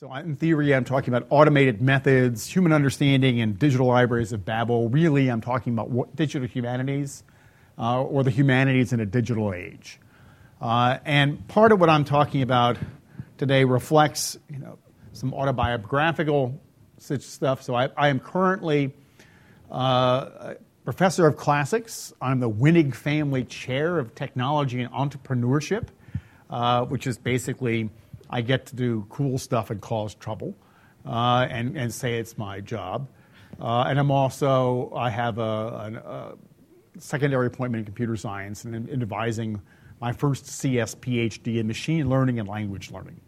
So in theory, I'm talking about automated methods, human understanding, and digital libraries of Babel. Really, I'm talking about digital humanities uh, or the humanities in a digital age. Uh, and part of what I'm talking about today reflects, you know, some autobiographical such stuff. So I, I am currently uh, professor of classics. I'm the Winnick Family Chair of Technology and Entrepreneurship, uh, which is basically I get to do cool stuff and cause trouble uh, and, and say it's my job. Uh, and I'm also, I have a, a, a, secondary appointment in computer science and in, in advising my first CS PhD in machine learning and language learning,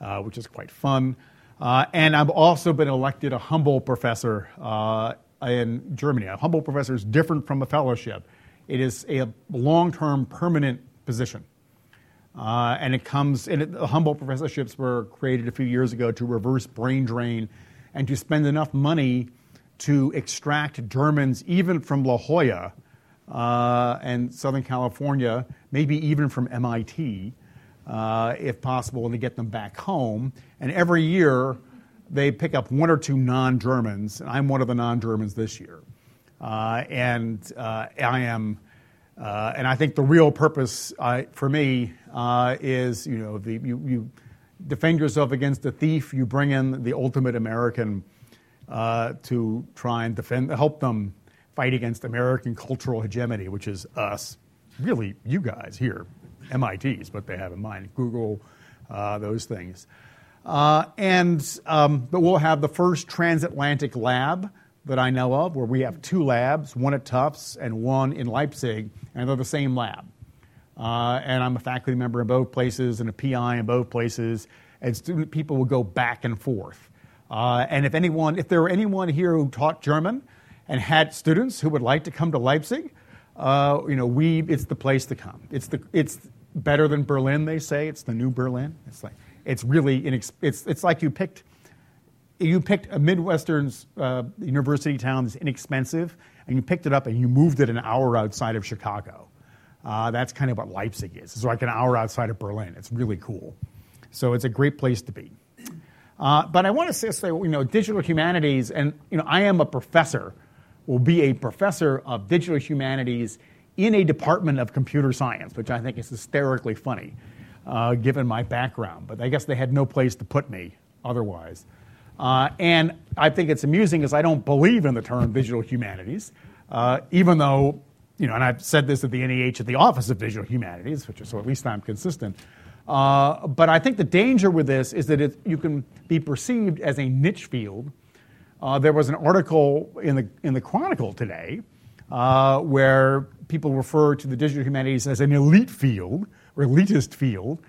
uh, which is quite fun. Uh, and I've also been elected a Humboldt professor uh, in Germany. A Humboldt professor is different from a fellowship. It is a long-term permanent position. Uh, and it comes, and it, the Humboldt professorships were created a few years ago to reverse brain drain and to spend enough money to extract Germans even from La Jolla uh, and Southern California, maybe even from MIT, uh, if possible, and to get them back home. And every year, they pick up one or two non Germans, and I'm one of the non Germans this year. Uh, and uh, I am uh, and I think the real purpose uh, for me uh, is, you know, the, you, you, defend yourself against the thief. You bring in the ultimate American uh, to try and defend, help them fight against American cultural hegemony, which is us, really you guys here, MIT's what they have in mind, Google, uh, those things. Uh, and um, but we'll have the first transatlantic lab that I know of where we have two labs, one at Tufts and one in Leipzig, and they're the same lab. Uh, and I'm a faculty member in both places and a PI in both places, and student people will go back and forth. Uh, and if anyone, if there were anyone here who taught German and had students who would like to come to Leipzig, uh, you know, we, it's the place to come. It's, the, it's better than Berlin, they say. It's the new Berlin. It's like, it's really, inex- it's, it's like you picked you picked a Midwestern uh, university town that's inexpensive, and you picked it up and you moved it an hour outside of Chicago. Uh, that's kind of what Leipzig is. It's like an hour outside of Berlin. It's really cool. So it's a great place to be. Uh, but I want to say, you know, digital humanities, and you know, I am a professor, will be a professor of digital humanities in a department of computer science, which I think is hysterically funny, uh, given my background. But I guess they had no place to put me otherwise. Uh, and I think it's amusing because I don't believe in the term digital humanities, uh, even though, you know, and I've said this at the NEH at the Office of Digital Humanities, which is so at least I'm consistent. Uh, but I think the danger with this is that it, you can be perceived as a niche field. Uh, there was an article in the, in the Chronicle today uh, where people refer to the digital humanities as an elite field or elitist field.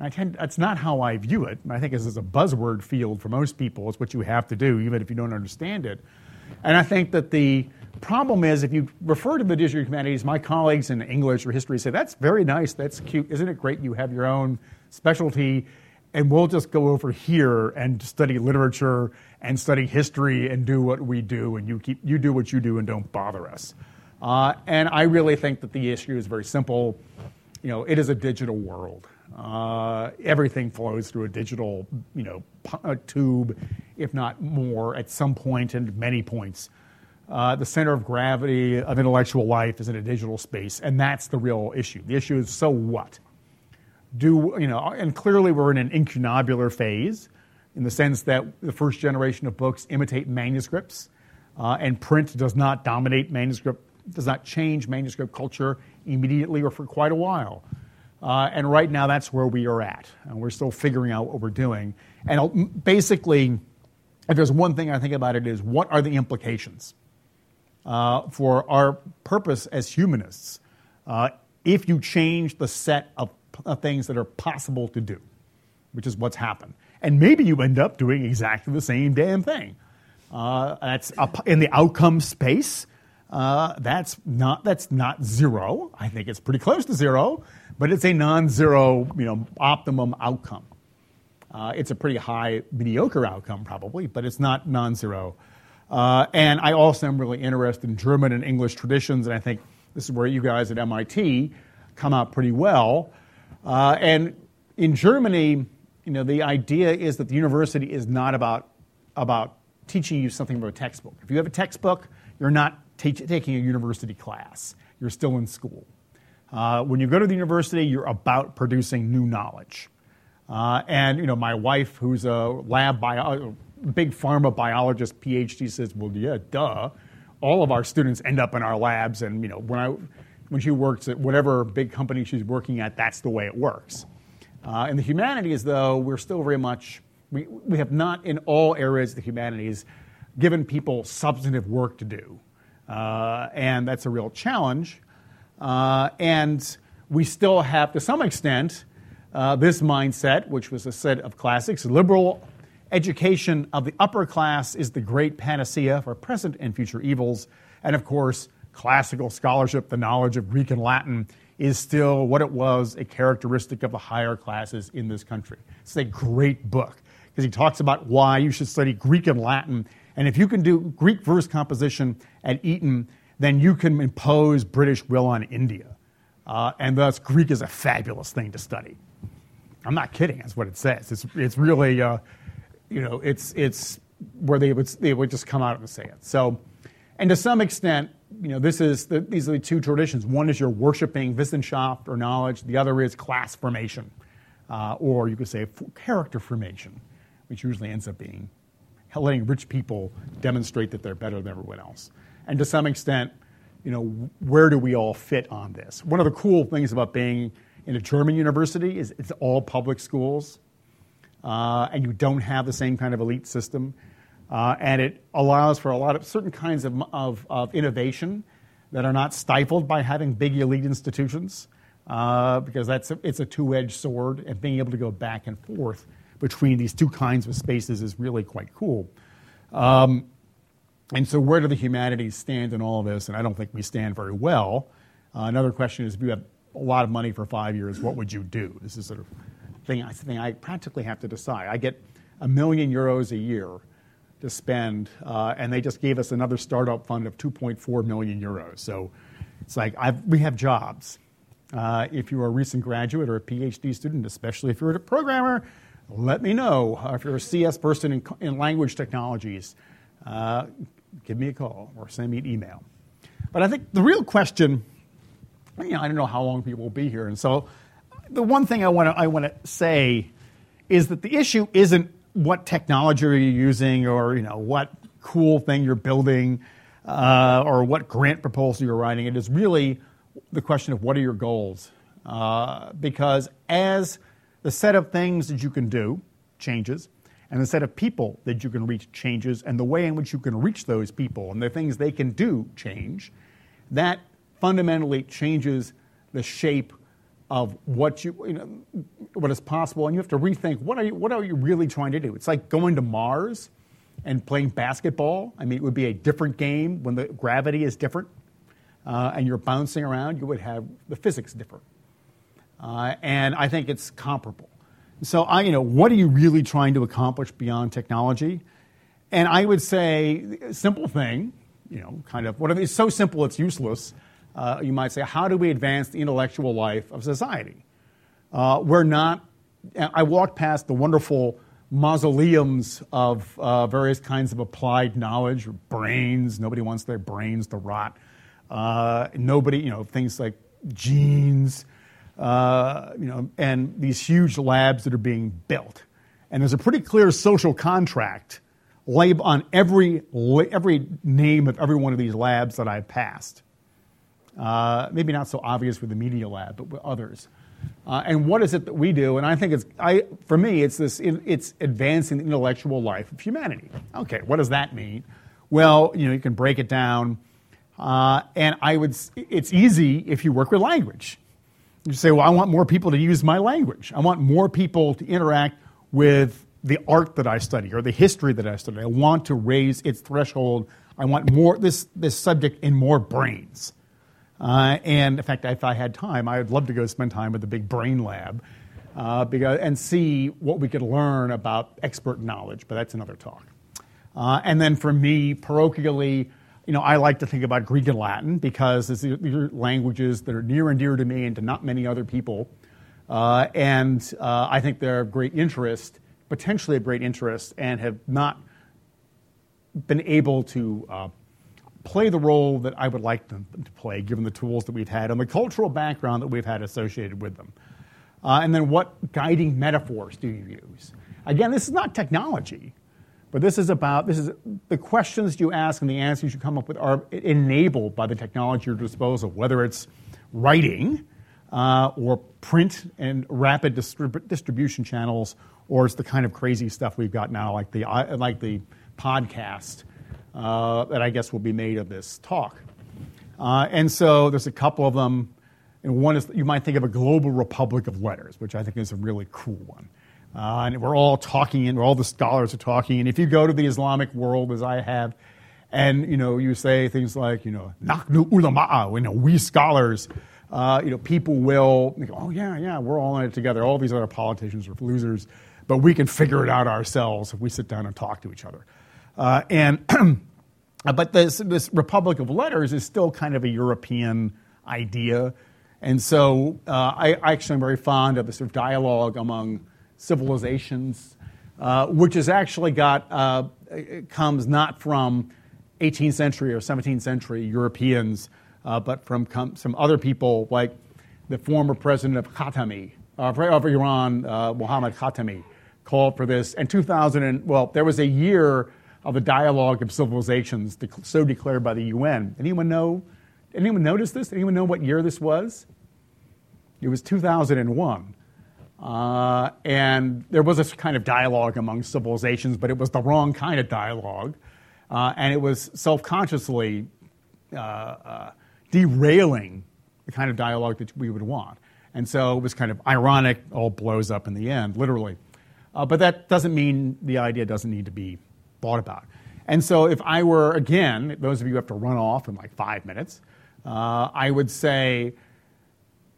I tend, that's not how I view it. I think this is a buzzword field for most people. It's what you have to do, even if you don't understand it. And I think that the problem is if you refer to the digital humanities, my colleagues in English or history say, that's very nice, that's cute, isn't it great you have your own specialty? And we'll just go over here and study literature and study history and do what we do, and you, keep, you do what you do and don't bother us. Uh, and I really think that the issue is very simple. You know, it is a digital world. Uh, everything flows through a digital, you know, a tube, if not more, at some point and many points. Uh, the center of gravity of intellectual life is in a digital space, and that's the real issue. The issue is so what? Do you know? And clearly, we're in an incunabular phase, in the sense that the first generation of books imitate manuscripts, uh, and print does not dominate manuscript, does not change manuscript culture immediately or for quite a while. Uh, and right now, that's where we are at. And we're still figuring out what we're doing. And basically, if there's one thing I think about it is what are the implications uh, for our purpose as humanists uh, if you change the set of, things that are possible to do, which is what's happened. And maybe you end up doing exactly the same damn thing. Uh, that's in the outcome space. Uh, that's not that's not zero. I think it's pretty close to zero but it's a non-zero, you know, optimum outcome. Uh, it's a pretty high mediocre outcome probably, but it's not non-zero. Uh, and I also am really interested in German and English traditions, and I think this is where you guys at MIT come out pretty well. Uh, and in Germany, you know, the idea is that the university is not about, about teaching you something from a textbook. If you have a textbook, you're not taking a university class. You're still in school. Uh, when you go to the university, you're about producing new knowledge. Uh, and you know, my wife, who's a lab bio, big pharma biologist, PhD, says, "Well, yeah, duh. All of our students end up in our labs, and you know, when I, when she works at whatever big company she's working at, that's the way it works." Uh, in the humanities, though, we're still very much we, we have not in all areas of the humanities given people substantive work to do, uh, and that's a real challenge. Uh, and we still have, to some extent, uh, this mindset, which was a set of classics. Liberal education of the upper class is the great panacea for present and future evils. And of course, classical scholarship, the knowledge of Greek and Latin, is still what it was a characteristic of the higher classes in this country. It's a great book because he talks about why you should study Greek and Latin. And if you can do Greek verse composition at Eton, then you can impose British will on India. Uh, and thus, Greek is a fabulous thing to study. I'm not kidding. That's what it says. It's, it's really, uh, you know, it's, it's where they would, they would just come out and say it. So, and to some extent, you know, this is the, these are the two traditions. One is you're worshiping Wissenschaft or knowledge. The other is class formation, uh, or you could say character formation, which usually ends up being letting rich people demonstrate that they're better than everyone else. And to some extent, you know, where do we all fit on this? One of the cool things about being in a German university is it's all public schools, uh, and you don't have the same kind of elite system. Uh, and it allows for a lot of certain kinds of, of, of, innovation that are not stifled by having big elite institutions, uh, because that's a, it's a two-edged sword, and being able to go back and forth between these two kinds of spaces is really quite cool. Um, and so, where do the humanities stand in all of this? And I don't think we stand very well. Uh, another question is if you have a lot of money for five years, what would you do? This is sort of thing, thing I practically have to decide. I get a million euros a year to spend, uh, and they just gave us another startup fund of 2.4 million euros. So it's like I've, we have jobs. Uh, if you're a recent graduate or a PhD student, especially if you're a programmer, let me know. if you're a CS person in, in language technologies, uh, give me a call or send me an email. But I think the real question, you know, I don't know how long people will be here, and so the one thing I want to I want to say is that the issue isn't what technology are you using or you know what cool thing you're building uh, or what grant proposal you're writing. It is really the question of what are your goals, uh, because as the set of things that you can do changes, and the set of people that you can reach changes, and the way in which you can reach those people and the things they can do change, that fundamentally changes the shape of what you, you know, what is possible, and you have to rethink what are you, what are you really trying to do? It's like going to Mars and playing basketball. I mean, it would be a different game when the gravity is different, uh, and you're bouncing around. You would have the physics different, uh, and I think it's comparable. So, I, you know, what are you really trying to accomplish beyond technology? And I would say, simple thing, you know, kind of, what it's so simple it's useless. Uh, you might say, how do we advance the intellectual life of society? Uh, we're not, I walked past the wonderful mausoleums of uh, various kinds of applied knowledge, brains. Nobody wants their brains to rot. Uh, nobody, you know, things like genes, uh, you know, and these huge labs that are being built. And there's a pretty clear social contract laid on every, every name of every one of these labs that I've passed. Uh, maybe not so obvious with the media lab, but with others. Uh, and what is it that we do? And I think it's, I, for me, it's this, it's advancing the intellectual life of humanity. Okay, what does that mean? Well, you know, you can break it down. Uh, and I would, it's easy if you work with language. You say, well, I want more people to use my language. I want more people to interact with the art that I study or the history that I study. I want to raise its threshold. I want more this, this subject in more brains. Uh, and in fact, if I had time, I would love to go spend time with the big brain lab uh, because, and see what we could learn about expert knowledge, but that's another talk. Uh, and then for me, parochially, you know, I like to think about Greek and Latin because these are languages that are near and dear to me and to not many other people. Uh, and uh, I think they're of great interest, potentially of great interest, and have not been able to uh, play the role that I would like them to play, given the tools that we've had and the cultural background that we've had associated with them. Uh, and then what guiding metaphors do you use? Again, this is not technology, but this is about this is the questions you ask and the answers you come up with are enabled by the technology at your disposal, whether it's writing uh, or print and rapid distrib- distribution channels, or it's the kind of crazy stuff we've got now, like the like the podcast uh, that I guess will be made of this talk. Uh, and so there's a couple of them. And one is you might think of a global republic of letters, which I think is a really cool one. Uh, and we're all talking, and all the scholars are talking. And if you go to the Islamic world, as I have, and you know, you say things like, you know, "Nahnu ulama," you know, we scholars, uh, you know, people will go, "Oh yeah, yeah, we're all in it together." All these other politicians are losers, but we can figure it out ourselves if we sit down and talk to each other. Uh, and but this, this Republic of Letters is still kind of a European idea. And so uh, I, I, actually am very fond of the sort of dialogue among civilizations, uh, which has actually got, uh, comes not from 18th century or 17th century Europeans, uh, but from com- some other people like the former president of Khatami, of Iran, uh, Mohammad Khatami, called for this. And 2000, and, well, there was a year of the dialogue of civilizations so declared by the UN. Anyone know? Anyone notice this? Anyone know what year this was? It was 2001. Uh, and there was a kind of dialogue among civilizations, but it was the wrong kind of dialogue. Uh, and it was self consciously uh, uh, derailing the kind of dialogue that we would want. And so it was kind of ironic, all blows up in the end, literally. Uh, but that doesn't mean the idea doesn't need to be thought about. And so if I were, again, those of you who have to run off in like five minutes, I would say,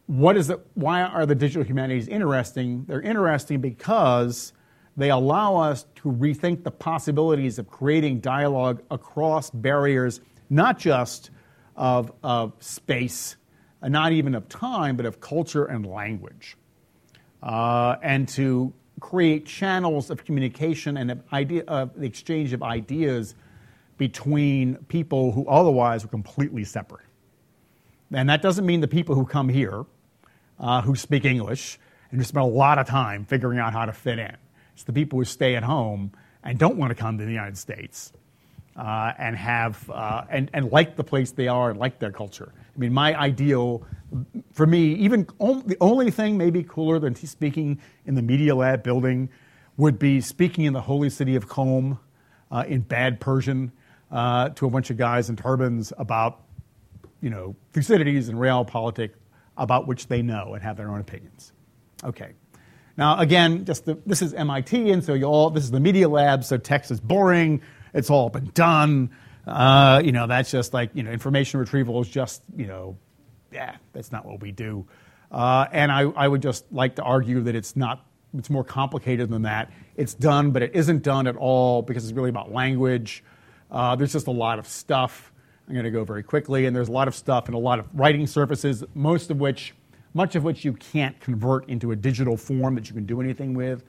what is the, why are the digital humanities interesting? They're interesting because they allow us to rethink the possibilities of creating dialogue across barriers, not just of, of space, not even of time, but of culture and language. Uh, and to create channels of communication and of idea, of the exchange of ideas between people who otherwise were completely separate. And that doesn't mean the people who come here, uh, who speak English, and who spend a lot of time figuring out how to fit in. It's the people who stay at home and don't want to come to the United States uh, and have uh, and, and like the place they are and like their culture. I mean, my ideal for me, even the only thing maybe cooler than speaking in the Media Lab building would be speaking in the holy city of Qom uh, in bad Persian uh, to a bunch of guys in turbans about, you know, Thucydides and realpolitik about which they know and have their own opinions. Okay. Now, again, just the, this is MIT, and so you all this is the Media Lab, so text is boring. It's all been done. Uh, you know, that's just like you know, information retrieval is just you know yeah, that's not what we do. Uh, and I, I would just like to argue that it's not, it's more complicated than that. It's done, but it isn't done at all because it's really about language. Uh, there's just a lot of stuff. I'm going to go very quickly, and there's a lot of stuff and a lot of writing surfaces, most of which, much of which you can't convert into a digital form that you can do anything with.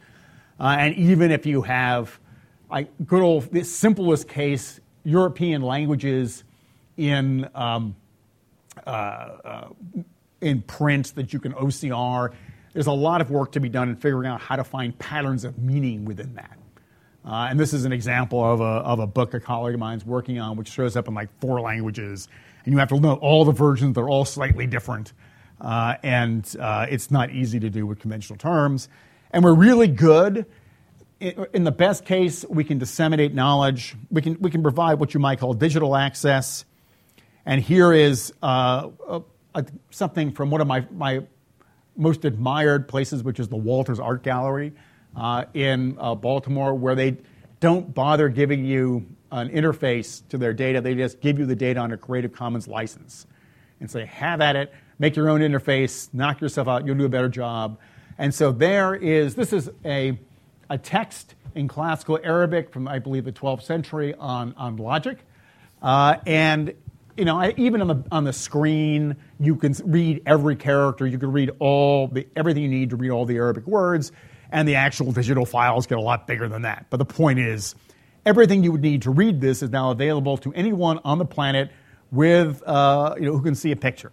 Uh, and even if you have, like good old, the simplest case, European languages in um, uh, uh, in print that you can OCR. There's a lot of work to be done in figuring out how to find patterns of meaning within that. Uh, and this is an example of a, of a book a colleague of mine's working on, which shows up in like four languages. And you have to know all the versions, they're all slightly different. Uh, and uh, it's not easy to do with conventional terms. And we're really good. In the best case, we can disseminate knowledge. We can, we can provide what you might call digital access and here is uh, a, something from one of my, my most admired places, which is the Walters Art Gallery uh, in uh, Baltimore, where they don't bother giving you an interface to their data. They just give you the data on a Creative Commons license and say, have at it, make your own interface, knock yourself out, you'll do a better job. And so there is, this is a, a text in classical Arabic from, I believe, the 12th century on, on logic. Uh, and you know, I, even on the on the screen, you can read every character. You can read all the everything you need to read all the Arabic words, and the actual digital files get a lot bigger than that. But the point is, everything you would need to read this is now available to anyone on the planet with uh, you know who can see a picture,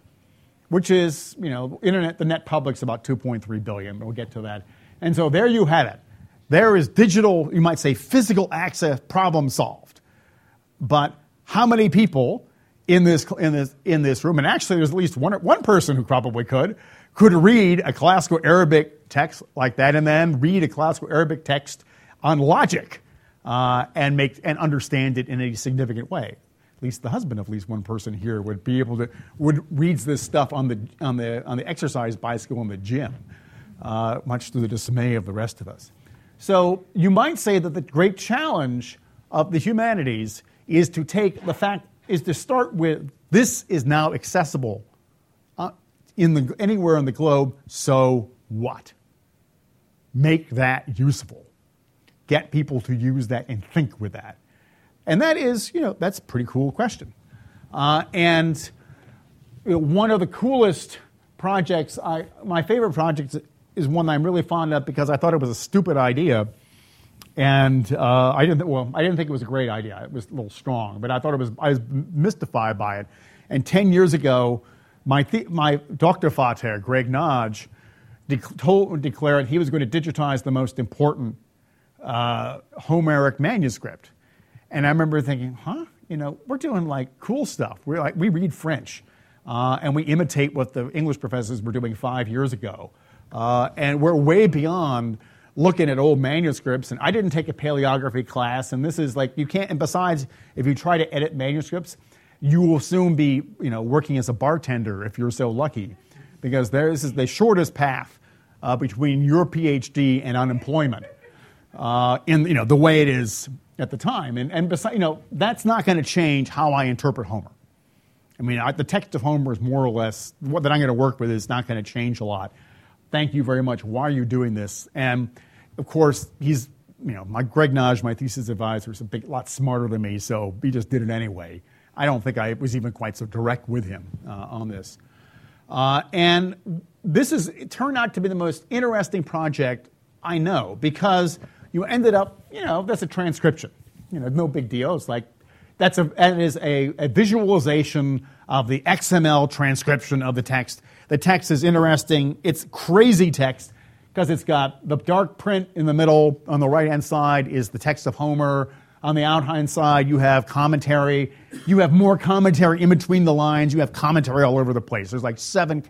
which is you know internet the net public's about 2.3 billion. But we'll get to that. And so there you have it. There is digital, you might say, physical access problem solved. But how many people in this, in this, in this room, and actually there's at least one, one person who probably could, could read a classical Arabic text like that and then read a classical Arabic text on logic uh, and, make, and understand it in a significant way. At least the husband of at least one person here would be able to, would reads this stuff on the, on the, on the exercise bicycle in the gym, uh, much to the dismay of the rest of us. So you might say that the great challenge of the humanities is to take the fact is to start with this is now accessible in the, anywhere in the globe. So what? Make that useful. Get people to use that and think with that. And that is, you know, that's a pretty cool question. Uh, and you know, one of the coolest projects, I, my favorite project is one that I'm really fond of because I thought it was a stupid idea. And uh, I didn't, well, I didn't think it was a great idea. It was a little strong, but I thought it was, I was mystified by it. And 10 years ago, my, th- my Doktorvater, Greg Nagy, de- told, declared he was going to digitize the most important uh, Homeric manuscript. And I remember thinking, huh? You know, we're doing like cool stuff. We're like, we read French uh, and we imitate what the English professors were doing five years ago. Uh, and we're way beyond looking at old manuscripts. And I didn't take a paleography class, and this is like you can't. And besides, if you try to edit manuscripts, you will soon be you know working as a bartender if you're so lucky, because there this is the shortest path uh, between your PhD and unemployment. Uh, in you know the way it is at the time, and and besides, you know that's not going to change how I interpret Homer. I mean, I, the text of Homer is more or less what that I'm going to work with is not going to change a lot thank you very much. Why are you doing this? And of course, he's, you know, my Greg Nagy, my thesis advisor, is a big, lot smarter than me, so he just did it anyway. I don't think I was even quite so direct with him uh, on this. Uh, and this is, turned out to be the most interesting project I know because you ended up, you know, that's a transcription. You know, no big deal. It's like, that's a, that is a, a visualization of the XML transcription of the text the text is interesting. It's crazy text because it's got the dark print in the middle. On the right hand side is the text of Homer. On the outhand side, you have commentary. You have more commentary in between the lines. You have commentary all over the place. There's like seven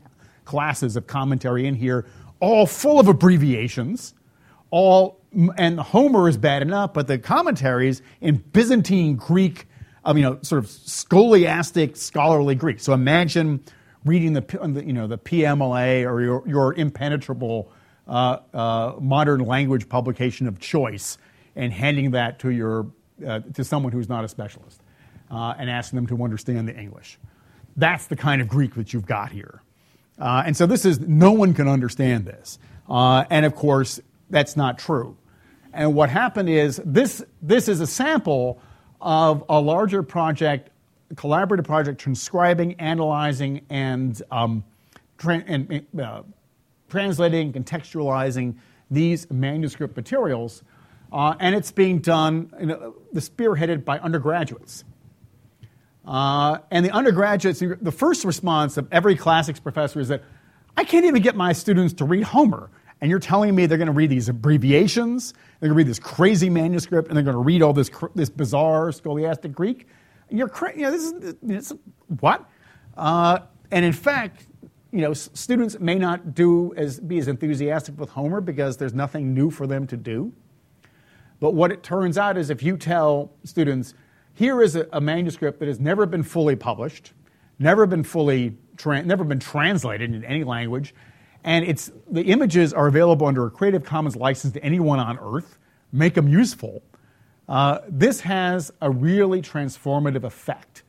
classes of commentary in here, all full of abbreviations. All and Homer is bad enough, but the commentaries in Byzantine Greek, I mean, you know, sort of scholastic, scholarly Greek. So imagine reading the, you know, the PMLA or your, your impenetrable uh, uh, modern language publication of choice and handing that to, your, uh, to someone who's not a specialist uh, and asking them to understand the English. That's the kind of Greek that you've got here. Uh, and so this is, no one can understand this. Uh, and of course, that's not true. And what happened is this, this is a sample of a larger project collaborative project transcribing, analyzing, and, um, tra- and uh, translating, contextualizing these manuscript materials. Uh, and it's being done, you know, spearheaded by undergraduates. Uh, and the undergraduates, the first response of every classics professor is that I can't even get my students to read Homer. And you're telling me they're going to read these abbreviations, they're going to read this crazy manuscript, and they're going to read all this, this bizarre scholastic Greek? You're crazy. You know, this is this, what? Uh, and in fact, you know, students may not do as be as enthusiastic with Homer because there's nothing new for them to do. But what it turns out is if you tell students, here is a, a manuscript that has never been fully published, never been fully tra- never been translated in any language, and it's the images are available under a Creative Commons license to anyone on Earth. Make them useful. Uh, this has a really transformative effect.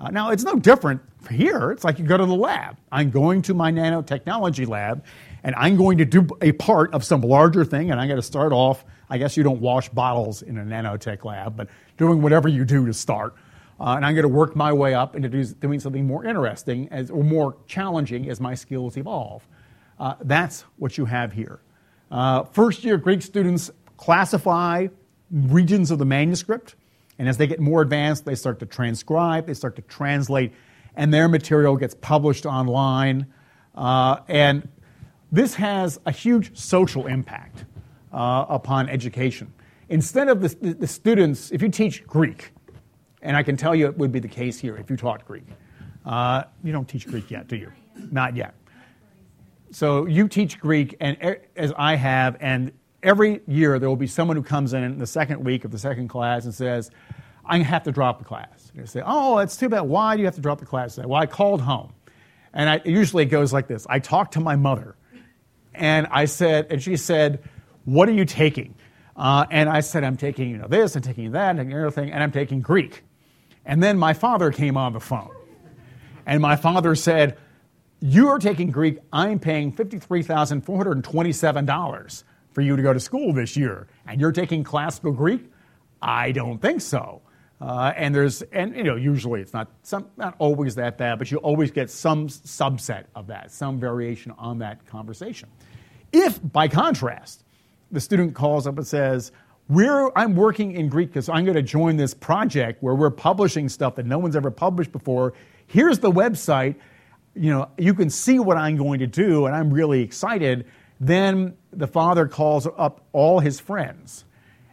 Uh, now, it's no different here. It's like you go to the lab. I'm going to my nanotechnology lab, and I'm going to do a part of some larger thing, and I'm going to start off. I guess you don't wash bottles in a nanotech lab, but doing whatever you do to start. Uh, and I'm going to work my way up into doing something more interesting as, or more challenging as my skills evolve. Uh, that's what you have here. Uh, first year Greek students classify regions of the manuscript, and as they get more advanced, they start to transcribe, they start to translate, and their material gets published online. Uh, and this has a huge social impact uh, upon education. Instead of the, the students, if you teach Greek, and I can tell you it would be the case here if you taught Greek. Uh, you don't teach Greek yet, do you? Not yet. So you teach Greek, and as I have, and every year there will be someone who comes in in the second week of the second class and says, I have to drop the class. And you say, Oh, that's too bad. Why do you have to drop the class? Say, well, I called home. And I, usually it goes like this I talked to my mother, and I said, and she said, What are you taking? Uh, and I said, I'm taking you know, this, I'm taking that, and taking everything, and I'm taking Greek. And then my father came on the phone. And my father said, You are taking Greek. I'm paying $53,427 for you to go to school this year. And you're taking classical Greek? I don't think so. Uh, and there's, and you know, usually it's not some, not always that bad, but you always get some subset of that, some variation on that conversation. If, by contrast, the student calls up and says, we're, I'm working in Greek because I'm going to join this project where we're publishing stuff that no one's ever published before. Here's the website. You know, you can see what I'm going to do, and I'm really excited. Then the father calls up all his friends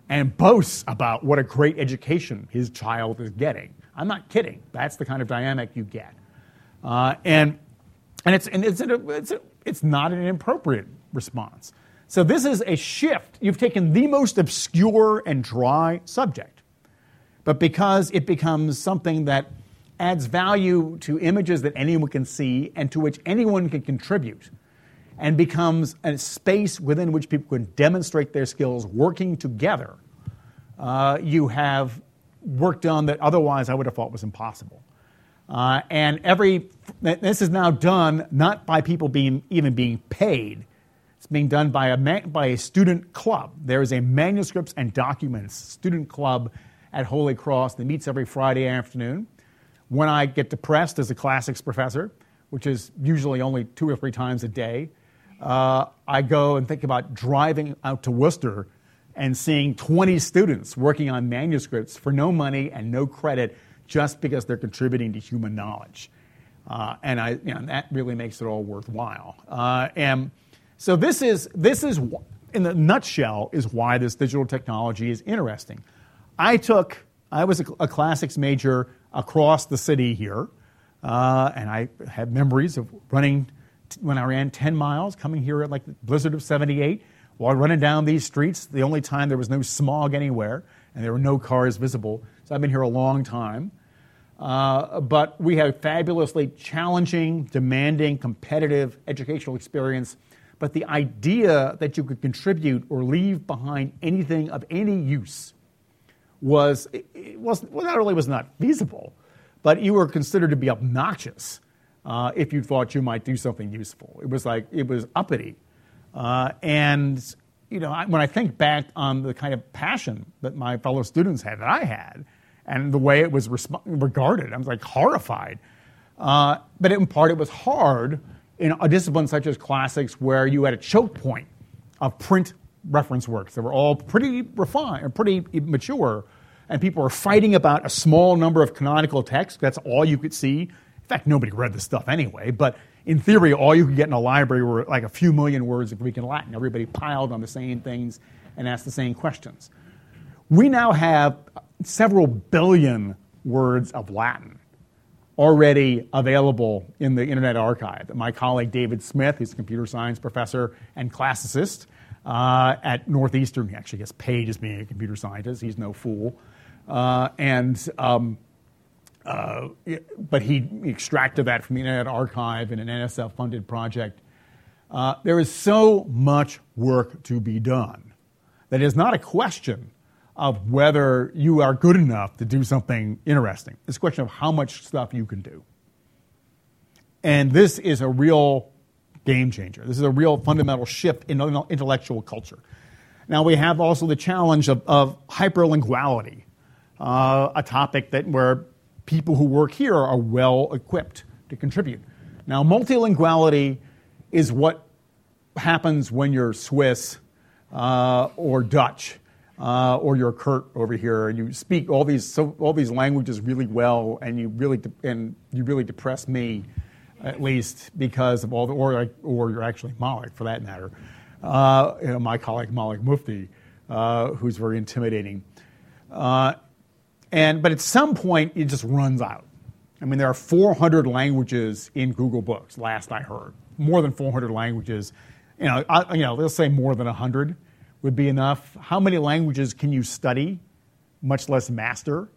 and boasts about what a great education his child is getting. I'm not kidding. That's the kind of dynamic you get. Uh, and and, it's, and it's, a, it's, a, it's not an inappropriate response. So this is a shift. You've taken the most obscure and dry subject, but because it becomes something that adds value to images that anyone can see and to which anyone can contribute, and becomes a space within which people can demonstrate their skills working together, uh, you have work done that otherwise I would have thought was impossible. Uh, and every this is now done not by people being even being paid it's being done by a, by a student club. There is a manuscripts and documents student club at Holy Cross that meets every Friday afternoon. When I get depressed as a classics professor, which is usually only two or three times a day, uh, I go and think about driving out to Worcester and seeing 20 students working on manuscripts for no money and no credit just because they're contributing to human knowledge. Uh, and I, you know, that really makes it all worthwhile. Uh, and so this is this is in the nutshell is why this digital technology is interesting. I took I was a, a classics major across the city here, uh, and I have memories of running t- when I ran 10 miles, coming here at like the blizzard of 78, while running down these streets. The only time there was no smog anywhere, and there were no cars visible. So I've been here a long time. Uh, but we have a fabulously challenging, demanding, competitive educational experience but the idea that you could contribute or leave behind anything of any use was, it was well, not only was not feasible, but you were considered to be obnoxious uh, if you thought you might do something useful. It was like, it was uppity. Uh, and, you know, I, when I think back on the kind of passion that my fellow students had, that I had, and the way it was resp- regarded, I was like horrified. Uh, but in part, it was hard in a discipline such as classics where you had a choke point of print reference works that were all pretty refined and pretty mature, and people were fighting about a small number of canonical texts. That's all you could see. In fact, nobody read the stuff anyway, but in theory, all you could get in a library were like a few million words of Greek and Latin. Everybody piled on the same things and asked the same questions. We now have several billion words of Latin already available in the Internet Archive. My colleague David Smith, who's a computer science professor and classicist uh, at Northeastern, he actually gets paid as being a computer scientist. He's no fool. Uh, and um, uh, but he extracted that from the Internet Archive in an NSF funded project. Uh, there is so much work to be done that is not a question of whether you are good enough to do something interesting. It's a question of how much stuff you can do. And this is a real game changer. This is a real fundamental shift in intellectual culture. Now, we have also the challenge of, of hyperlinguality, uh, a topic that where people who work here are well equipped to contribute. Now, multilinguality is what happens when you're Swiss uh, or Dutch uh, or you're Kurt over here and you speak all these so, all these languages really well and you really de- and you really depress me at least because of all the or or you're actually Malik for that matter. Uh, you know, my colleague Malik Mufti, uh, who's very intimidating. Uh, and but at some point it just runs out. I mean, there are 400 languages in Google Books. Last I heard, more than 400 languages. You know, I, you know, let's say more than 100 would be enough. How many languages can you study, much less master?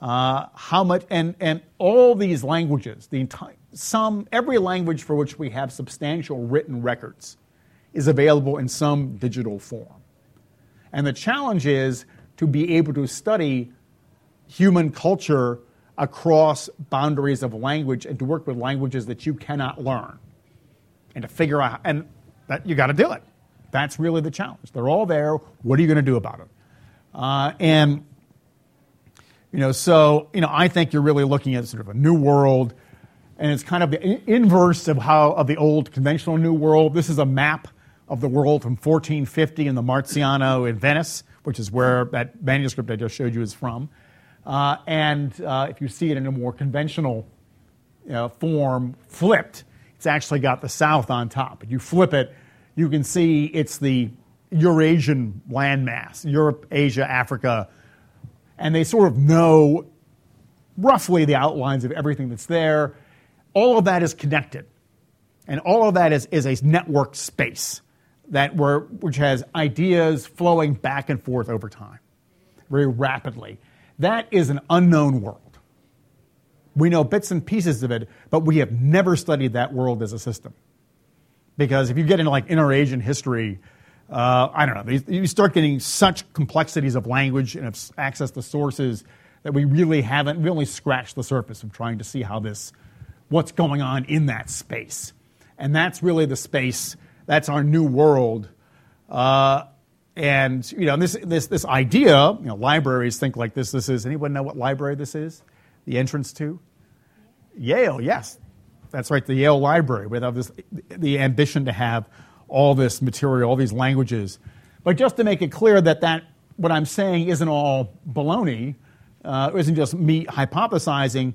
Uh, how much and and all these languages, the entire some every language for which we have substantial written records is available in some digital form. And the challenge is to be able to study human culture across boundaries of language and to work with languages that you cannot learn and to figure out and that you got to do it that's really the challenge. They're all there. What are you going to do about it uh, and you know so you know i think you're really looking at sort of a new world and it's kind of the inverse of how of the old conventional new world. This is a map of the world from 1450 in the Marciana in venice which is where that manuscript i just showed you is from. Uh, and uh, if you see it in a more conventional uh, form, flipped, it's actually got the south on top. You flip it, you can see it's the Eurasian landmass, Europe, Asia, Africa, and they sort of know roughly the outlines of everything that's there. All of that is connected, and all of that is, is a network space that where, which has ideas flowing back and forth over time very rapidly. That is an unknown world. We know bits and pieces of it, but we have never studied that world as a system. Because if you get into like inter-Asian history, uh, I don't know, you start getting such complexities of language and of access to sources that we really haven't, we only scratched the surface of trying to see how this, what's going on in that space. And that's really the space, that's our new world. Uh, and you know this this this idea, you know, libraries think like this. This is anyone know what library this is? The entrance to Yale. Yes, that's right. The Yale Library. Have this the ambition to have all this material, all these languages. But just to make it clear that that what I'm saying isn't all baloney, uh, isn't just me hypothesizing.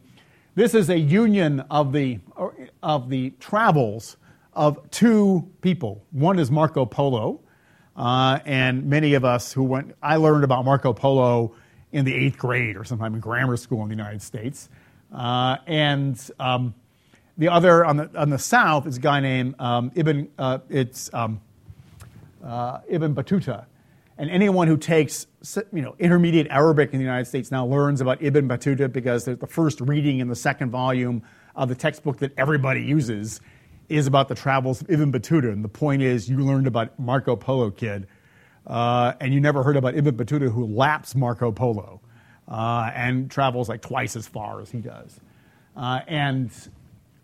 This is a union of the of the travels of two people. One is Marco Polo uh, and many of us who went, I learned about Marco Polo in the eighth grade or sometime in grammar school in the United States. Uh, and um, the other on the, on the south is a guy named um, Ibn, uh, it's, um, uh, Ibn Battuta. And anyone who takes you know, intermediate Arabic in the United States now learns about Ibn Battuta because the first reading in the second volume of the textbook that everybody uses is about the travels of Ibn Battuta. And the point is, you learned about Marco Polo Kid, uh, and you never heard about Ibn Battuta, who laps Marco Polo uh, and travels like twice as far as he does. Uh, and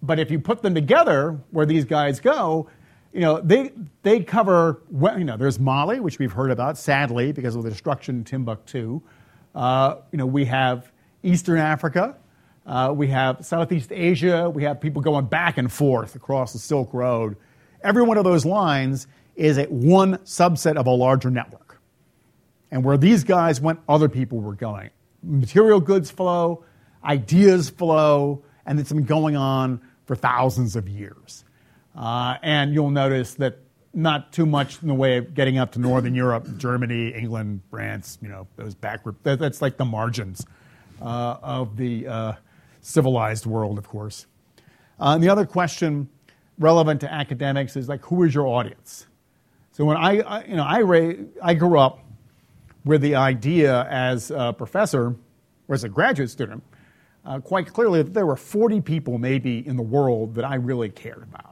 but if you put them together, where these guys go, you know they they cover. You know, there's Mali, which we've heard about, sadly, because of the destruction in Timbuktu. Uh, you know, we have Eastern Africa. Uh, we have Southeast Asia. We have people going back and forth across the Silk Road. Every one of those lines is a one subset of a larger network. And where these guys went, other people were going. Material goods flow, ideas flow, and it's been going on for thousands of years. Uh, and you'll notice that not too much in the way of getting up to Northern Europe, Germany, England, France, you know, those backward, that's like the margins uh, of the uh, civilized world, of course. Uh, and the other question relevant to academics is like, who is your audience? So when I, I you know, I, ra- I grew up with the idea as a professor or as a graduate student, uh, quite clearly that there were 40 people maybe in the world that I really cared about.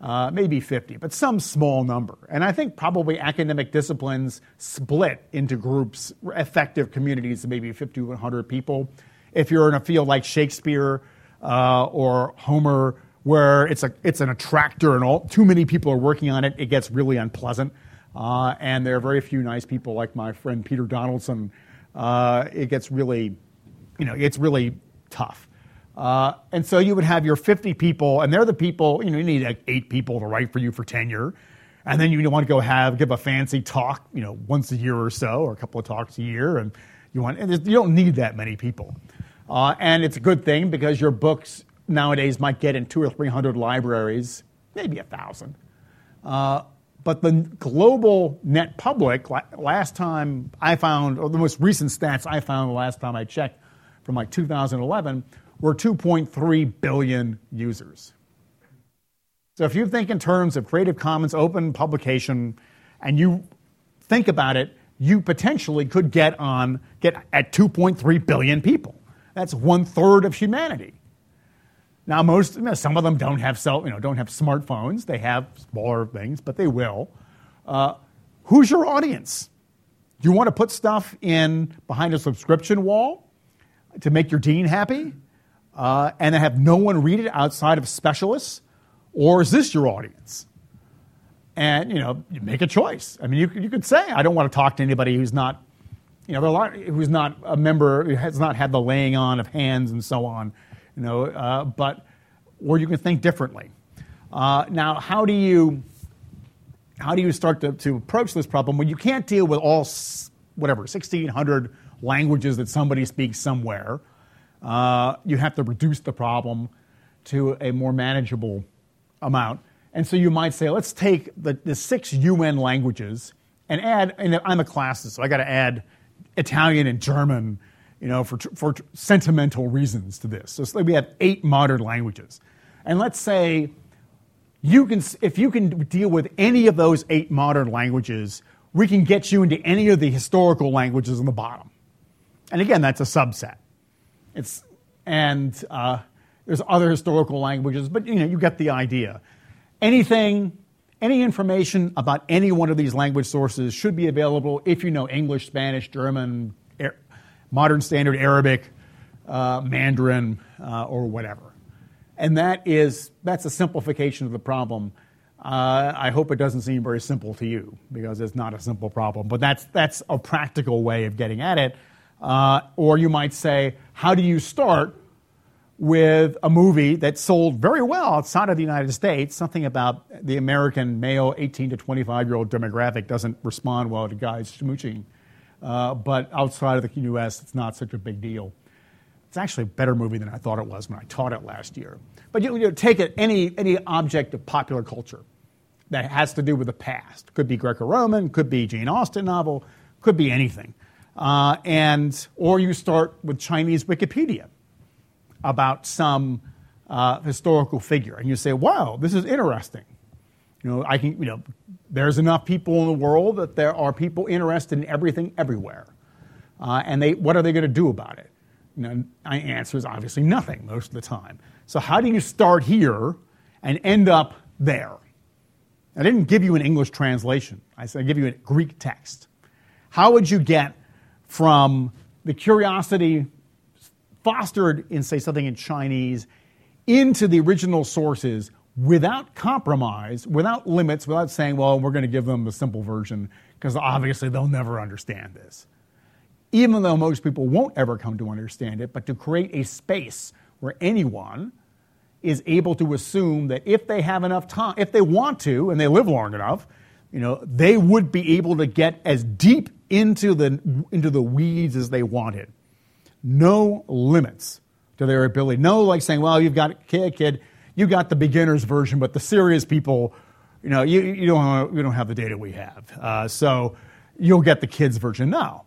Uh, maybe 50, but some small number. And I think probably academic disciplines split into groups, effective communities of maybe 50 to 100 people if you're in a field like Shakespeare uh, or Homer, where it's, a, it's an attractor and all, too many people are working on it, it gets really unpleasant. Uh, and there are very few nice people like my friend Peter Donaldson. Uh, it gets really, you know, it's really tough. Uh, and so you would have your 50 people, and they're the people, you know, you need like eight people to write for you for tenure. And then you want to go have, give a fancy talk, you know, once a year or so, or a couple of talks a year. And you want, and you don't need that many people. Uh, and it's a good thing because your books nowadays might get in two or three hundred libraries, maybe a thousand. Uh, but the global net public, last time I found, or the most recent stats I found the last time I checked from like 2011, were 2.3 billion users. So if you think in terms of Creative Commons open publication and you think about it, you potentially could get on get at 2.3 billion people. That's one third of humanity. Now, most, you know, some of them don't have cell, you know, don't have smartphones. They have smaller things, but they will. Uh, who's your audience? Do you want to put stuff in behind a subscription wall to make your dean happy, uh, and have no one read it outside of specialists, or is this your audience? And you know, you make a choice. I mean, you, you could say, I don't want to talk to anybody who's not, you know, there are a lot, who's not a member, who has not had the laying on of hands and so on you know, uh, but or you can think differently. Uh, now, how do you how do you start to, to approach this problem when you can't deal with all whatever 1,600 languages that somebody speaks somewhere? Uh, you have to reduce the problem to a more manageable amount. And so you might say, let's take the, the six UN languages and add, and I'm a classist, so I got to add Italian and German you know, for, for sentimental reasons to this. So we have eight modern languages. And let's say you can, if you can deal with any of those eight modern languages, we can get you into any of the historical languages on the bottom. And again, that's a subset. It's, and uh, there's other historical languages, but you know, you get the idea. Anything, any information about any one of these language sources should be available if you know English, Spanish, German, modern standard Arabic, uh, Mandarin, uh, or whatever. And that is, that's a simplification of the problem. Uh, I hope it doesn't seem very simple to you because it's not a simple problem, but that's, that's a practical way of getting at it. Uh, or you might say, how do you start with a movie that sold very well outside of the United States? Something about the American male 18 to 25 year old demographic doesn't respond well to guys smooching uh, but outside of the US, it's not such a big deal. It's actually a better movie than I thought it was when I taught it last year. But you, you know, take it, any, any object of popular culture that has to do with the past. Could be Greco-Roman, could be Jane Austen novel, could be anything. Uh, and, or you start with Chinese Wikipedia about some uh, historical figure, and you say, wow, this is interesting. You know, I can, you know, there's enough people in the world that there are people interested in everything everywhere. Uh, and they, what are they going to do about it? You know, my answer is obviously nothing most of the time. So how do you start here and end up there? I didn't give you an English translation. I said I give you a Greek text. How would you get from the curiosity fostered in, say, something in Chinese into the original sources without compromise, without limits, without saying, well, we're going to give them the simple version, because obviously they'll never understand this. Even though most people won't ever come to understand it, but to create a space where anyone is able to assume that if they have enough time, if they want to, and they live long enough, you know, they would be able to get as deep into the, into the weeds as they wanted. No limits to their ability. No, like saying, well, you've got a kid, kid you got the beginner's version, but the serious people, you know, you, you, don't, you don't have the data we have. Uh, so you'll get the kids' version now.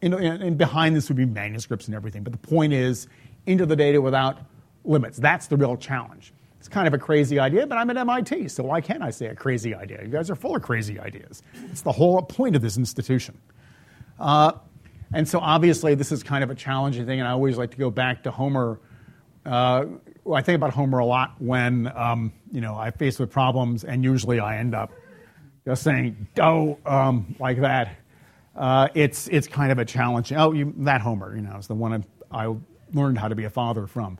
And, and behind this would be manuscripts and everything. But the point is, into the data without limits. That's the real challenge. It's kind of a crazy idea, but I'm at MIT, so why can't I say a crazy idea? You guys are full of crazy ideas. It's the whole point of this institution. Uh, and so obviously, this is kind of a challenging thing, and I always like to go back to Homer uh, I think about Homer a lot when um, you know I face with problems, and usually I end up just saying "do" um, like that. Uh, it's it's kind of a challenge. Oh, you, that Homer, you know, is the one I, I learned how to be a father from.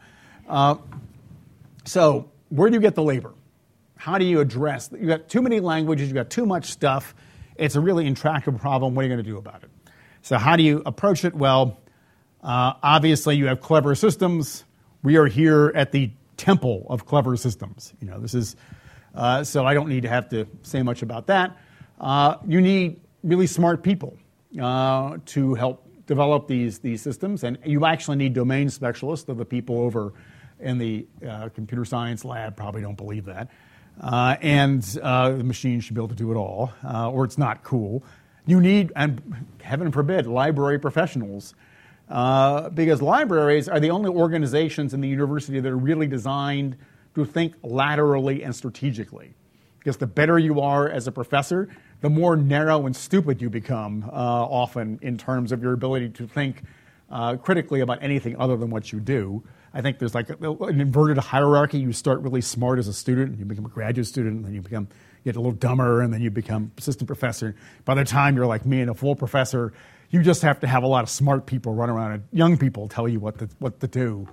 Uh, so, where do you get the labor? How do you address? You got too many languages. You got too much stuff. It's a really intractable problem. What are you going to do about it? So, how do you approach it? Well, Uh, obviously, you have clever systems. We are here at the temple of clever systems. You know, this is uh, so I don't need to have to say much about that. Uh, you need really smart people uh, to help develop these these systems, and you actually need domain specialists. of the people over in the uh, computer science lab probably don't believe that, uh, and the machine should be able to do it all, or it's not cool. You need, and heaven forbid, library professionals uh, because libraries are the only organizations in the university that are really designed to think laterally and strategically. Because the better you are as a professor, the more narrow and stupid you become, uh, often in terms of your ability to think uh, critically about anything other than what you do. I think there's like a, an inverted hierarchy. You start really smart as a student, and you become a graduate student, and then you become you get a little dumber, and then you become assistant professor. By the time you're like me and a full professor, you just have to have a lot of smart people run around and young people tell you what to, what to do.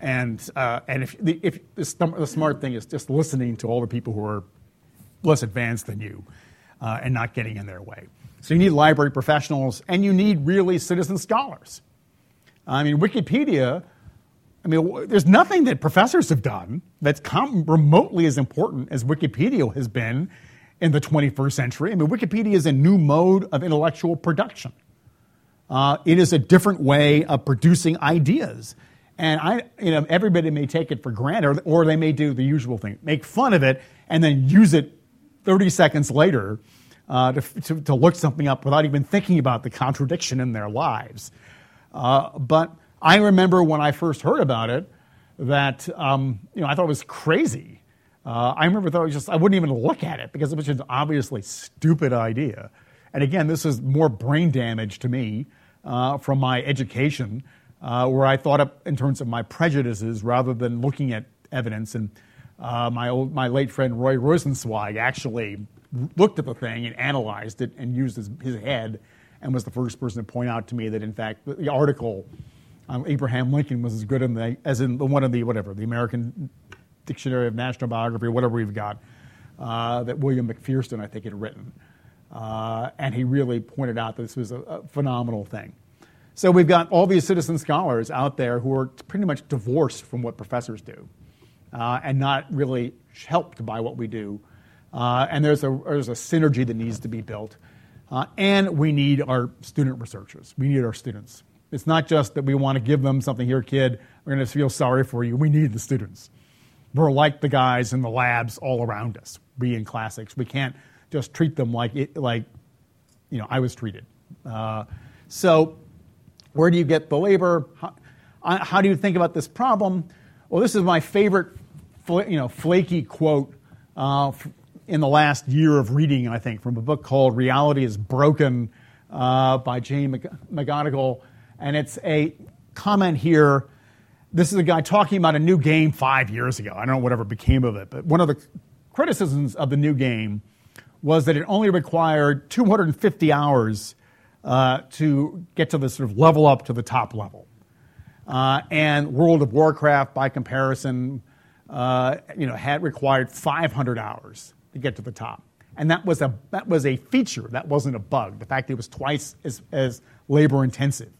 And, uh, and if, the, if the, smart thing is just listening to all the people who are less advanced than you uh, and not getting in their way. So you need library professionals and you need really citizen scholars. I mean, Wikipedia, I mean, there's nothing that professors have done that's remotely as important as Wikipedia has been in the 21st century. I mean, Wikipedia is a new mode of intellectual production. Uh, it is a different way of producing ideas. And I, you know, everybody may take it for granted, or, they may do the usual thing, make fun of it, and then use it 30 seconds later uh, to, to, to, look something up without even thinking about the contradiction in their lives. Uh, but I remember when I first heard about it that um, you know I thought it was crazy. Uh, I remember thought just I wouldn't even look at it because it was an obviously stupid idea. And again, this is more brain damage to me uh, from my education, uh, where I thought up in terms of my prejudices rather than looking at evidence. And uh, my, old, my late friend Roy Rosenzweig actually looked at the thing and analyzed it and used his, his head and was the first person to point out to me that, in fact, the, the article um, Abraham Lincoln was as good in the, as in the, one of the, whatever, the American Dictionary of National Biography, whatever we've got, uh, that William McPherson, I think, had written. Uh, and he really pointed out that this was a, a, phenomenal thing. So we've got all these citizen scholars out there who are pretty much divorced from what professors do uh, and not really helped by what we do. Uh, and there's a, there's a synergy that needs to be built. Uh, and we need our student researchers. We need our students. It's not just that we want to give them something here, kid, we're going to feel sorry for you. We need the students. We're like the guys in the labs all around us. We in classics. We can't just treat them like it, like you know I was treated. Uh, so, where do you get the labor? How, how, do you think about this problem? Well, this is my favorite, you know, flaky quote uh, in the last year of reading. I think from a book called "Reality Is Broken" uh, by Jane McGonigal, and it's a comment here. This is a guy talking about a new game five years ago. I don't know whatever became of it, but one of the criticisms of the new game was that it only required 250 hours uh, to get to the sort of level up to the top level. Uh, and World of Warcraft, by comparison, uh, you know, had required 500 hours to get to the top. And that was a, that was a feature, that wasn't a bug. The fact that it was twice as, as labor intensive.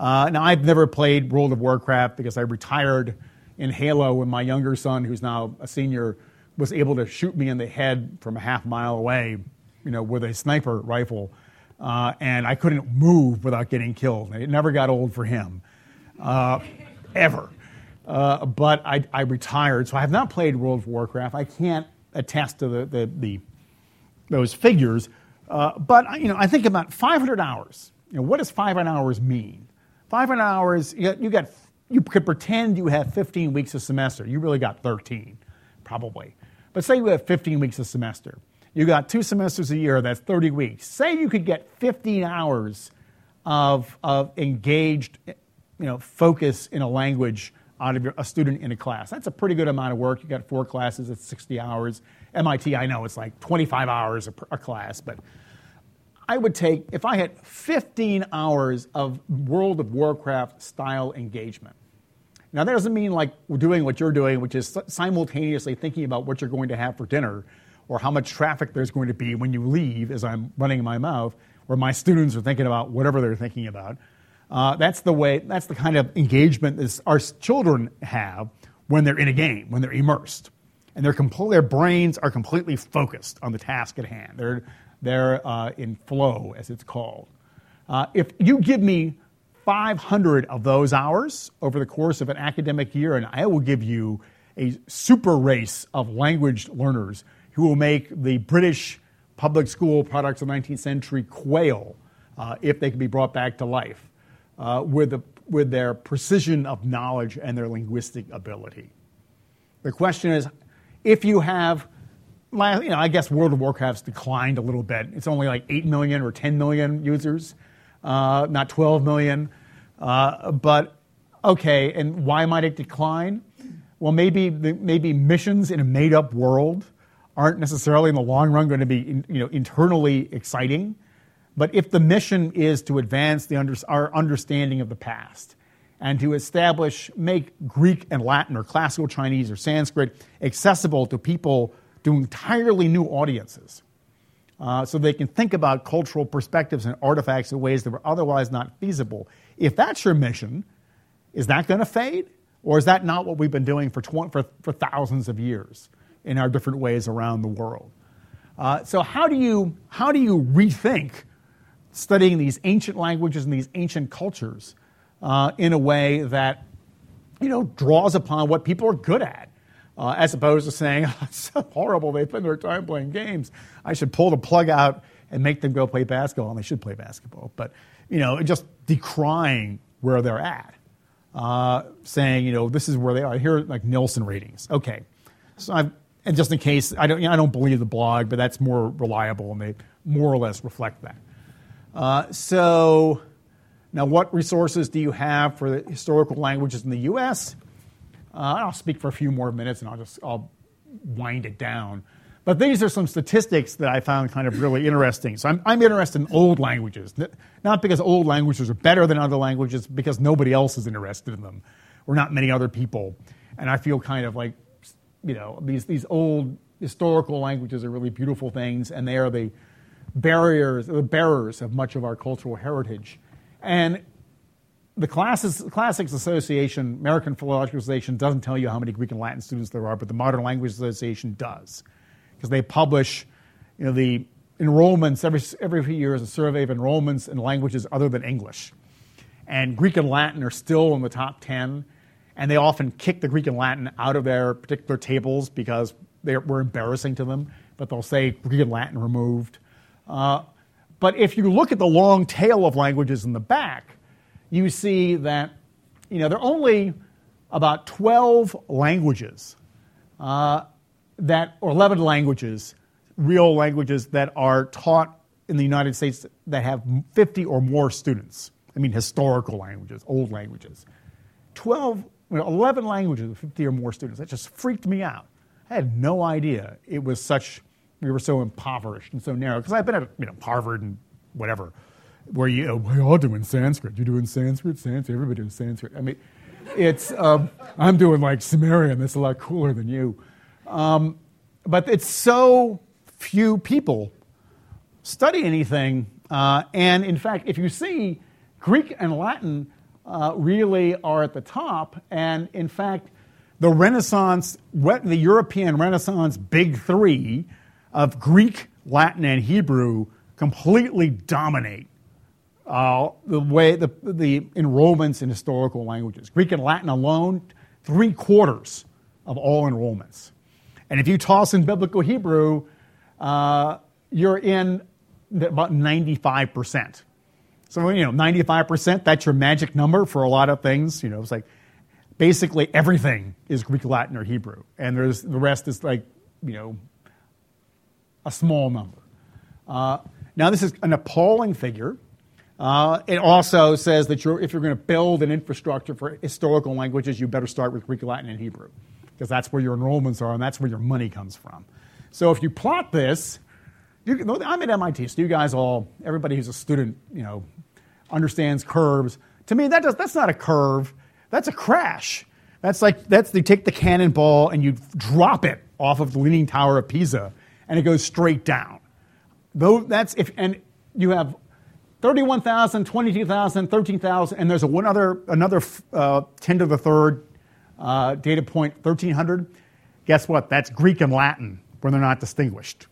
Uh, now, I've never played World of Warcraft because I retired in Halo when my younger son, who's now a senior, was able to shoot me in the head from a half mile away, you know, with a sniper rifle, uh, and I couldn't move without getting killed. It never got old for him, uh, ever. Uh, but I, I, retired, so I have not played World of Warcraft. I can't attest to the, the, the those figures, uh, but you know, I think about 500 hours. You know, what does 500 hours mean? 500 hours, you got, you got you could pretend you have 15 weeks a semester. You really got 13, probably. But say you have 15 weeks a semester. You got two semesters a year, that's 30 weeks. Say you could get 15 hours of, of engaged you know, focus in a language out of your, a student in a class. That's a pretty good amount of work. You got four classes, it's 60 hours. MIT, I know it's like 25 hours a, a class, but I would take, if I had 15 hours of World of Warcraft style engagement, now, that doesn't mean like we're doing what you're doing, which is simultaneously thinking about what you're going to have for dinner or how much traffic there's going to be when you leave as I'm running my mouth, or my students are thinking about whatever they're thinking about. Uh, that's the way. That's the kind of engagement that our children have when they're in a game, when they're immersed, and their compl- their brains are completely focused on the task at hand. They're they're uh, in flow, as it's called. Uh, if you give me 500 of those hours over the course of an academic year, and I will give you a super race of language learners who will make the British public school products of the 19th century quail uh, if they can be brought back to life uh, with, the, with their precision of knowledge and their linguistic ability. The question is if you have, you know, I guess World of Warcraft's declined a little bit. It's only like 8 million or 10 million users, uh, not 12 million. Uh, but okay, and why might it decline? Well, maybe, maybe missions in a made up world aren't necessarily in the long run going to be you know, internally exciting. But if the mission is to advance the under, our understanding of the past and to establish, make Greek and Latin or classical Chinese or Sanskrit accessible to people to entirely new audiences, uh, so they can think about cultural perspectives and artifacts in ways that were otherwise not feasible. If that's your mission, is that going to fade? Or is that not what we've been doing for, 20, for, for thousands of years in our different ways around the world? Uh, so, how do, you, how do you rethink studying these ancient languages and these ancient cultures uh, in a way that you know, draws upon what people are good at? Uh, as opposed to saying, oh, it's so horrible, they spend their time playing games. I should pull the plug out and make them go play basketball, and they should play basketball. But, you know, just decrying where they're at uh, saying, you know, this is where they are. Here, are, like Nielsen ratings. Okay, so I've, and just in case, I don't, you know, I don't believe the blog, but that's more reliable, and they more or less reflect that. Uh, so now, what resources do you have for the historical languages in the U.S.? Uh, I'll speak for a few more minutes, and I'll just I'll wind it down. But these are some statistics that I found kind of really interesting. So I'm, I'm interested in old languages, not because old languages are better than other languages, because nobody else is interested in them, or not many other people. And I feel kind of like, you know, these, these old historical languages are really beautiful things, and they are the barriers, the bearers of much of our cultural heritage. And the Classes, Classics Association, American Philological Association, doesn't tell you how many Greek and Latin students there are, but the Modern Language Association does because they publish you know, the enrollments every, every few years, a survey of enrollments in languages other than English. And Greek and Latin are still in the top 10, and they often kick the Greek and Latin out of their particular tables because they were embarrassing to them, but they'll say Greek and Latin removed. Uh, but if you look at the long tail of languages in the back, you see that you know, there are only about 12 languages uh, that, or 11 languages, real languages that are taught in the United States that have 50 or more students. I mean, historical languages, old languages. 12, 11 languages with 50 or more students. That just freaked me out. I had no idea it was such, we were so impoverished and so narrow. Because I've been at you know, Harvard and whatever, where you, oh, we're all doing Sanskrit. You're doing Sanskrit, Sanskrit, everybody doing Sanskrit. I mean, it's, um, I'm doing like Sumerian, that's a lot cooler than you. Um, but it's so few people study anything. Uh, and in fact, if you see, Greek and Latin uh, really are at the top. And in fact, the Renaissance, the European Renaissance big three of Greek, Latin, and Hebrew completely dominate uh, the way the, the enrollments in historical languages. Greek and Latin alone, three quarters of all enrollments. And if you toss in biblical Hebrew, uh, you're in about 95%. So, you know, 95%, that's your magic number for a lot of things. You know, it's like basically everything is Greek, Latin, or Hebrew. And there's, the rest is like, you know, a small number. Uh, now, this is an appalling figure. Uh, it also says that you're, if you're going to build an infrastructure for historical languages, you better start with Greek, Latin, and Hebrew because that's where your enrollments are and that's where your money comes from. So if you plot this, you, I'm at MIT, so you guys all, everybody who's a student, you know, understands curves. To me, that does, that's not a curve, that's a crash. That's like, that's, you take the cannonball and you drop it off of the Leaning Tower of Pisa and it goes straight down. Though that's if, and you have 31,000, 22,000, 13,000, and there's a one other, another uh, 10 to the third uh, data point, 1,300. Guess what? That's Greek and Latin when they're not distinguished.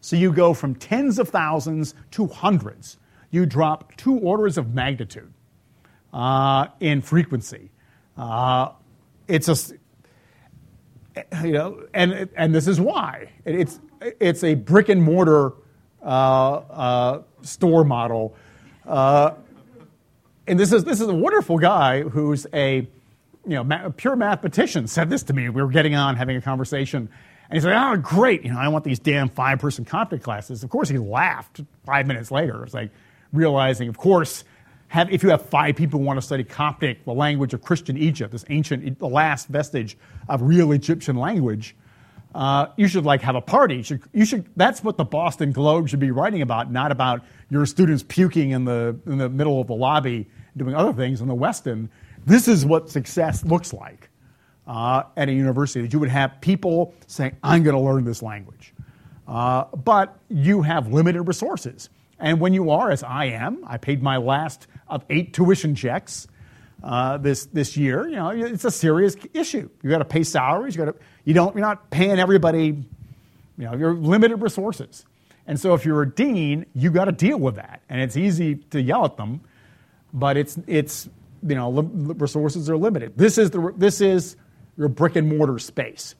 So you go from tens of thousands to hundreds. You drop two orders of magnitude uh, in frequency. Uh, it's a, you know, and, and this is why. It's, it's a brick and mortar uh, uh store model. Uh, and this is, this is a wonderful guy who's a, you know, ma- pure mathematician said this to me. We were getting on, having a conversation. And he's like, oh, great. You know, I want these damn five person Coptic classes. Of course, he laughed five minutes later. It's like realizing, of course, have, if you have five people who want to study Coptic, the language of Christian Egypt, this ancient, the last vestige of real Egyptian language, uh, you should like have a party. You should, you should, that's what the Boston Globe should be writing about, not about your students puking in the, in the middle of the lobby doing other things in the Westin. This is what success looks like uh, at a university, that you would have people saying, I'm going to learn this language. Uh, but you have limited resources. And when you are, as I am, I paid my last of eight tuition checks uh, this this year. You know, it's a serious issue. You've got to pay salaries. You got to you don't you're not paying everybody. You know, you're limited resources. And so if you're a dean, you got to deal with that. And it's easy to yell at them, but it's it's you know resources are limited. This is the this is your brick and mortar space.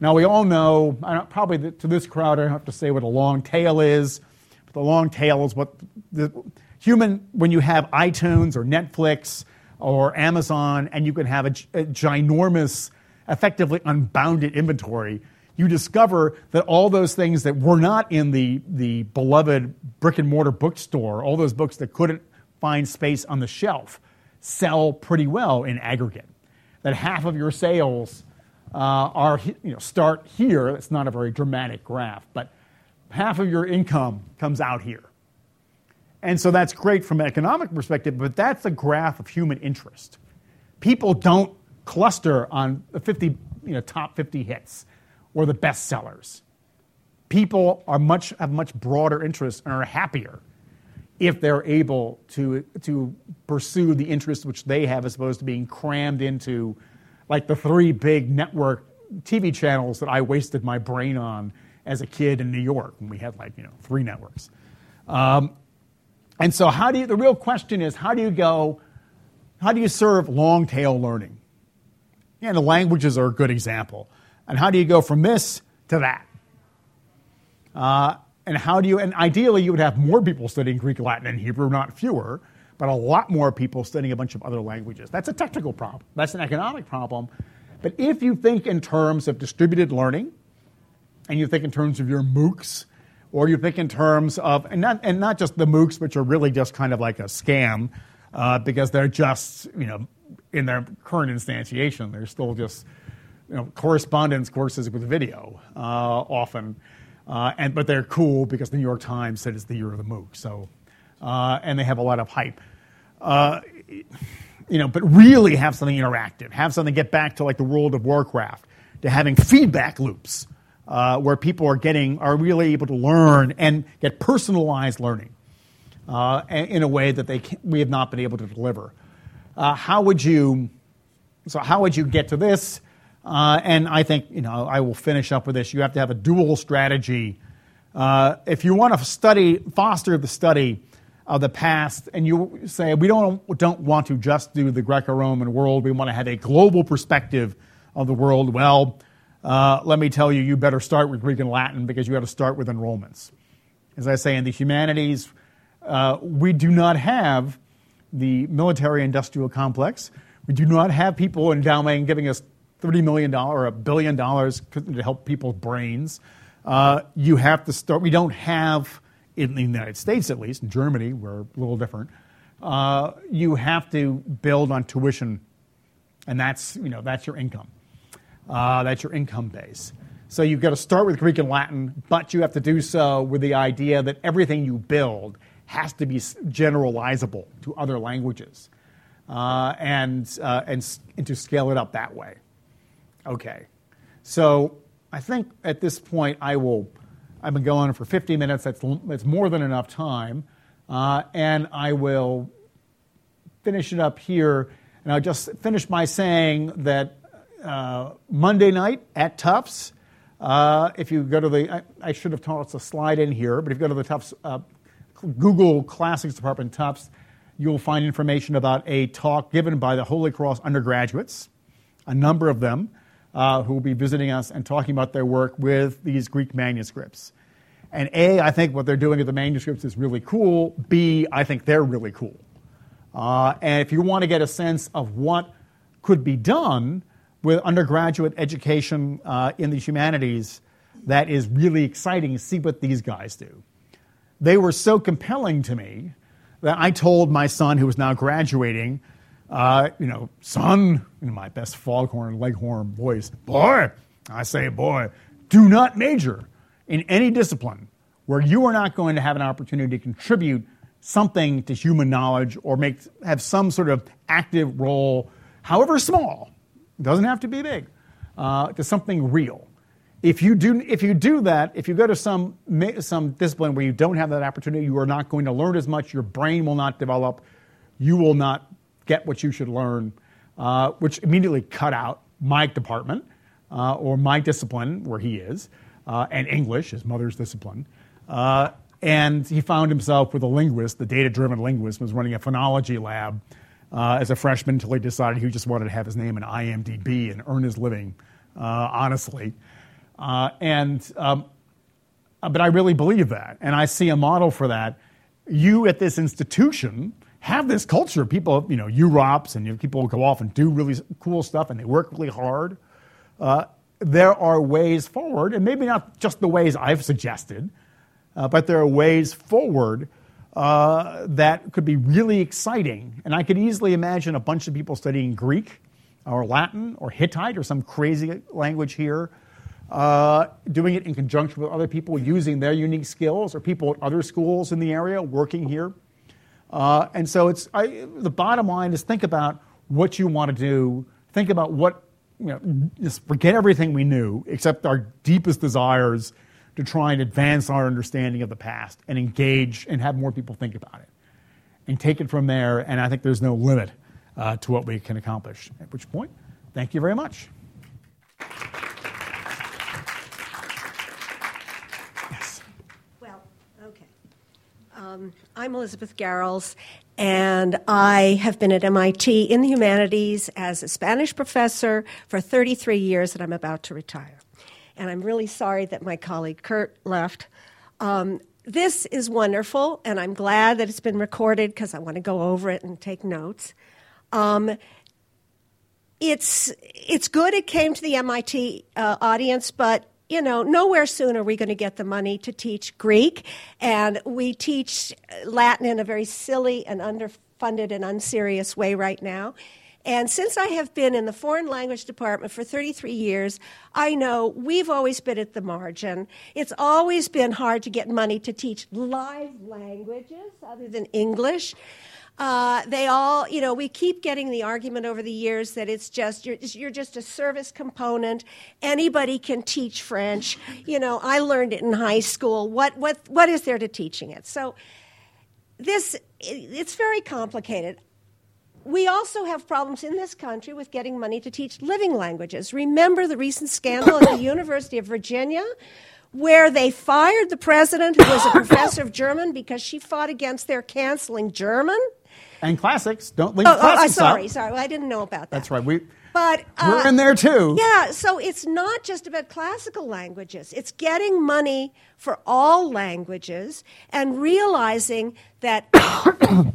Now we all know, probably to this crowd, I don't have to say what a long tail is. But the long tail is what the human when you have iTunes or Netflix or Amazon, and you can have a, a ginormous, effectively unbounded inventory, you discover that all those things that were not in the, the beloved brick and mortar bookstore, all those books that couldn't find space on the shelf, sell pretty well in aggregate. That half of your sales uh, are, you know, start here. It's not a very dramatic graph, but half of your income comes out here. And so that's great from an economic perspective, but that's a graph of human interest. People don't cluster on the 50, you know, top 50 hits or the best sellers. People are much, have much broader interests and are happier if they're able to, to pursue the interests which they have as opposed to being crammed into like the three big network TV channels that I wasted my brain on as a kid in New York when we had like, you know, three networks. Um, and so, how do you, the real question is, how do you go, how do you serve long tail learning? Yeah, the languages are a good example. And how do you go from this to that? Uh, and how do you, and ideally, you would have more people studying Greek, Latin, and Hebrew, not fewer, but a lot more people studying a bunch of other languages. That's a technical problem, that's an economic problem. But if you think in terms of distributed learning, and you think in terms of your MOOCs, or you think in terms of, and not, and not just the MOOCs, which are really just kind of like a scam uh, because they're just, you know, in their current instantiation, they're still just, you know, correspondence courses with video uh, often. Uh, and, but they're cool because the New York Times said it's the year of the MOOC. So, uh, and they have a lot of hype. Uh, you know, but really have something interactive, have something get back to like the world of Warcraft, to having feedback loops uh, where people are getting are really able to learn and get personalized learning uh, in a way that they we have not been able to deliver. Uh, how would you? So how would you get to this? Uh, and I think you know I will finish up with this. You have to have a dual strategy. Uh, if you want to study, foster the study of the past, and you say we don't don't want to just do the Greco-Roman world, we want to have a global perspective of the world. Well, uh, let me tell you, you better start with Greek and Latin because you got to start with enrollments. As I say, in the humanities, uh, we do not have the military industrial complex. We do not have people endowing giving us $30 million or a billion dollars to help people's brains. Uh, you have to start, we don't have, in the United States at least, in Germany, we're a little different, uh, you have to build on tuition, and that's, you know, that's your income. Uh, that's your income base. So you've got to start with Greek and Latin, but you have to do so with the idea that everything you build has to be generalizable to other languages uh, and, uh, and, and to scale it up that way. Okay. So I think at this point I will, I've been going for 50 minutes. That's, that's more than enough time. Uh, and I will finish it up here. And I'll just finish by saying that uh, Monday night at Tufts, uh, if you go to the, I, I, should have tossed a slide in here, but if you go to the Tufts uh, Google Classics Department Tufts, you'll find information about a talk given by the Holy Cross undergraduates, a number of them, uh, who will be visiting us and talking about their work with these Greek manuscripts. And A, I think what they're doing with the manuscripts is really cool. B, I think they're really cool. Uh, and if you want to get a sense of what could be done with undergraduate education uh, in the humanities, that is really exciting see what these guys do. They were so compelling to me that I told my son, who was now graduating, uh, you know, son, in my best foghorn, leghorn voice, boy, I say, boy, do not major in any discipline where you are not going to have an opportunity to contribute something to human knowledge or make, have some sort of active role, however small, doesn't have to be big, uh, to something real. If you, do, if you do that, if you go to some, some discipline where you don't have that opportunity, you are not going to learn as much, your brain will not develop, you will not get what you should learn, uh, which immediately cut out my department uh, or my discipline, where he is, uh, and English, his mother's discipline. Uh, and he found himself with a linguist, the data driven linguist, was running a phonology lab uh, as a freshman until he decided he just wanted to have his name in IMDb and earn his living, uh, honestly. Uh, and, um, but I really believe that. And I see a model for that. You at this institution have this culture. People, you know, UROPs and you know, people go off and do really cool stuff and they work really hard. Uh, there are ways forward, and maybe not just the ways I've suggested, uh, but there are ways forward uh, that could be really exciting. And I could easily imagine a bunch of people studying Greek or Latin or Hittite or some crazy language here uh, doing it in conjunction with other people using their unique skills, or people at other schools in the area working here. Uh, and so it's I, the bottom line is think about what you want to do. Think about what you know. Just forget everything we knew, except our deepest desires to try and advance our understanding of the past and engage and have more people think about it, and take it from there. And I think there's no limit uh, to what we can accomplish. At which point, thank you very much. Um, I'm Elizabeth Garrels, and I have been at MIT in the humanities as a Spanish professor for 33 years, and I'm about to retire. And I'm really sorry that my colleague Kurt left. Um, this is wonderful, and I'm glad that it's been recorded because I want to go over it and take notes. Um, it's it's good it came to the MIT uh, audience, but you know, nowhere soon are we going to get the money to teach Greek. And we teach Latin in a very silly and underfunded and unserious way right now. And since I have been in the foreign language department for 33 years, I know we've always been at the margin. It's always been hard to get money to teach live languages other than English. Uh, they all, you know, we keep getting the argument over the years that it's just you're, you're just a service component. Anybody can teach French. You know, I learned it in high school. What what what is there to teaching it? So this it's very complicated. We also have problems in this country with getting money to teach living languages. Remember the recent scandal at the University of Virginia where they fired the president who was a professor of German because she fought against their canceling German? And classics. Don't leave oh, classics oh, sorry, out. sorry. Well, I didn't know about that. That's right. We but uh, we're in there too. Yeah. So it's not just about classical languages. It's getting money for all languages and realizing that.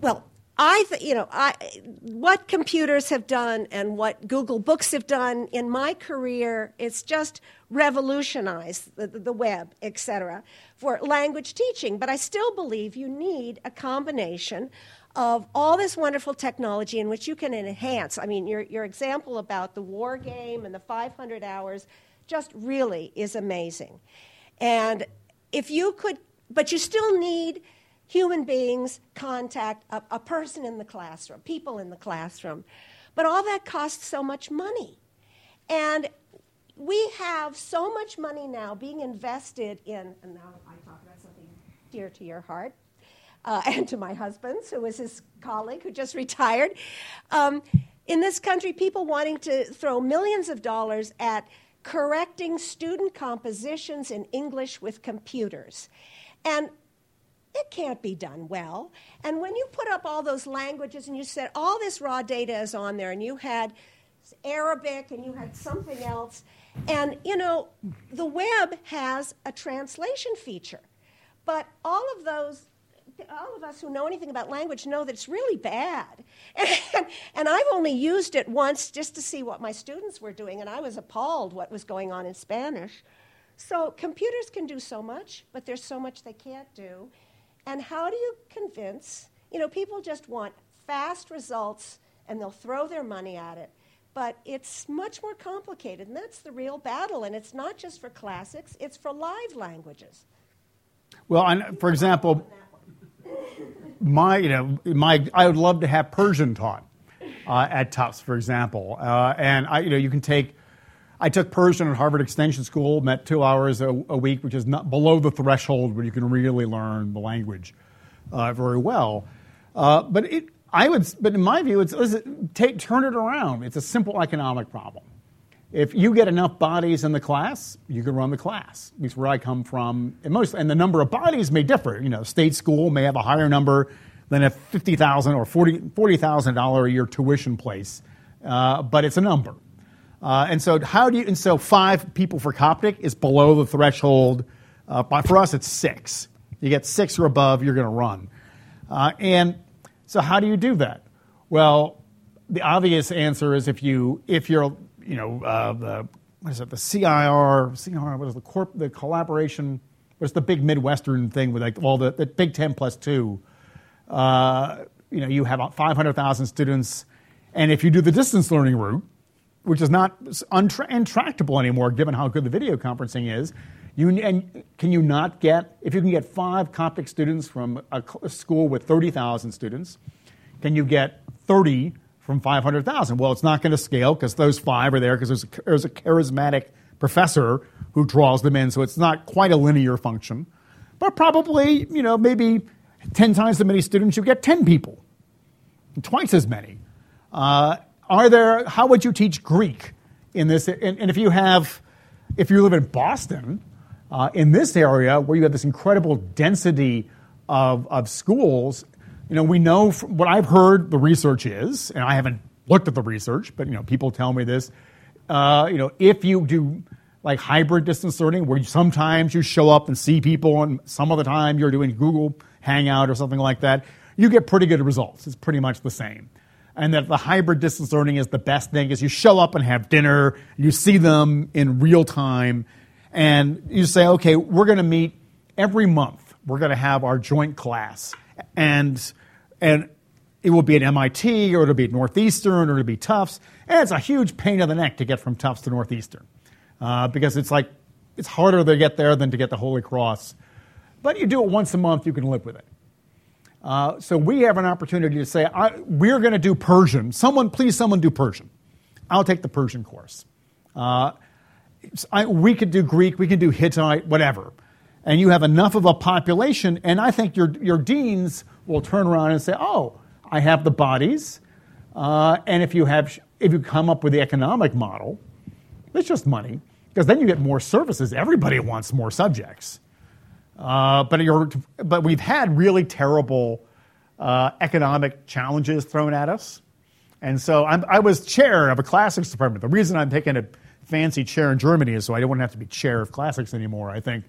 well, I, th- you know, I, what computers have done and what Google Books have done in my career, it's just revolutionized the, the web, etc., for language teaching. But I still believe you need a combination of all this wonderful technology in which you can enhance. I mean, your, your example about the war game and the 500 hours just really is amazing. And if you could, but you still need human beings contact, a, a person in the classroom, people in the classroom. But all that costs so much money. And we have so much money now being invested in, and now I talk about something dear to your heart, uh, and to my husband's, who was his colleague who just retired. Um, in this country, people wanting to throw millions of dollars at correcting student compositions in English with computers. And it can't be done well. And when you put up all those languages and you said all this raw data is on there, and you had Arabic and you had something else, and you know, the web has a translation feature. But all of those all of us who know anything about language know that it's really bad. And, and, I've only used it once just to see what my students were doing, and I was appalled what was going on in Spanish. So computers can do so much, but there's so much they can't do. And how do you convince? You know, people just want fast results and they'll throw their money at it. But it's much more complicated, and that's the real battle. And it's not just for classics, it's for live languages. Well, for example, my, you know, my, I would love to have Persian taught uh, at Tufts, for example. Uh, and I, you know, you can take. I took Persian at Harvard Extension School, met two hours a, a week, which is not below the threshold where you can really learn the language uh, very well. Uh, but it, I would, but in my view, it's, take, turn it around. It's a simple economic problem. If you get enough bodies in the class, you can run the class. At least where I come from, and most, and the number of bodies may differ. You know, state school may have a higher number than a fifty thousand or forty thousand dollar a year tuition place, uh, but it's a number. Uh, and so, how do you? And so, five people for Coptic is below the threshold. Uh, for us, it's six. You get six or above, you're going to run. Uh, and so, how do you do that? Well, the obvious answer is if you if you're you know, uh, the, what is it, the CIR, CIR, what is the corp, the collaboration, what's the big Midwestern thing with like all the, the Big Ten plus two, uh, you know, you have 500,000 students, and if you do the distance learning route, which is not untra- intractable anymore given how good the video conferencing is, you, and can you not get, if you can get five Coptic students from a, school with 30,000 students, can you get 30 from 500,000. Well, it's not going to scale because those five are there because there's, there's, a charismatic professor who draws them in. So it's not quite a linear function. But probably, you know, maybe 10 times as many students, you get 10 people, twice as many. Uh, are there, how would you teach Greek in this? And, and if you have, if you live in Boston, uh, in this area where you have this incredible density of, of schools, you know, we know from what I've heard the research is, and I haven't looked at the research, but you know, people tell me this. Uh, you know, if you do like hybrid distance learning, where you, sometimes you show up and see people, and some of the time you're doing Google Hangout or something like that, you get pretty good results. It's pretty much the same. And that the hybrid distance learning is the best thing is you show up and have dinner, you see them in real time, and you say, okay, we're going to meet every month. We're going to have our joint class and and it will be at MIT or it'll be at Northeastern or it'll be Tufts, and it's a huge pain in the neck to get from Tufts to Northeastern uh, because it's like it's harder to get there than to get the Holy Cross. But you do it once a month, you can live with it. Uh, so we have an opportunity to say, we're going to do Persian. Someone, please, someone do Persian. I'll take the Persian course. Uh, I, we could do Greek, we can do Hittite, whatever and you have enough of a population, and I think your, your deans will turn around and say, oh, I have the bodies, uh, and if you, have, if you come up with the economic model, it's just money, because then you get more services. Everybody wants more subjects. Uh, but, but we've had really terrible uh, economic challenges thrown at us. And so I'm, i was chair of a classics department. The reason I'm taking a fancy chair in Germany is so I don't have to be chair of classics anymore, I think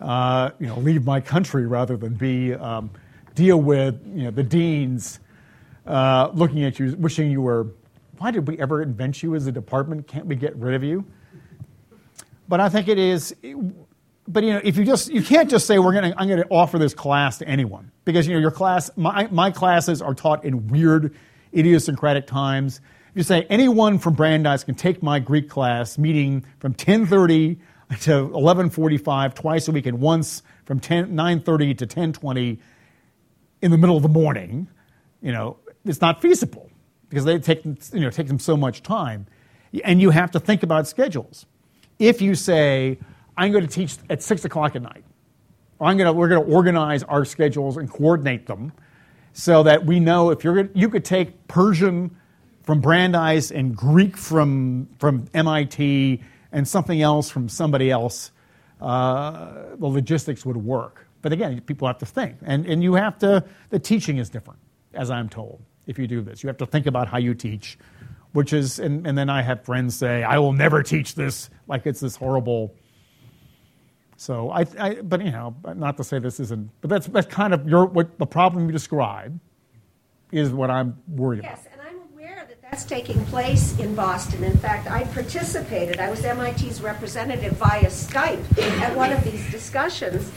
uh, you know, leave my country rather than be um, deal with you know, the deans uh, looking at you, wishing you were. Why did we ever invent you as a department? Can't we get rid of you? But I think it is. But you know, if you just you can't just say we're going to I'm going to offer this class to anyone because you know your class my my classes are taught in weird, idiosyncratic times. If you say anyone from Brandeis can take my Greek class meeting from 10:30 to 11:45 twice a week and once from 10, 9:30 to 10:20 in the middle of the morning, you know, it's not feasible because they take you know take them so much time, and you have to think about schedules. If you say I'm going to teach at six o'clock at night, I'm gonna, we're going to organize our schedules and coordinate them so that we know if you're you could take Persian from Brandeis and Greek from, from MIT and something else from somebody else, uh, the logistics would work. But again, people have to think. And, and you have to, the teaching is different, as I'm told, if you do this. You have to think about how you teach, which is, and, and then I have friends say, I will never teach this, like it's this horrible. So I, I but know, not to say this isn't, but that's, that's kind of your, what the problem you describe is what I'm worried yes, about. and I'm aware that that's taking place in Boston. In fact, I participated. I was MIT's representative via Skype at one of these discussions,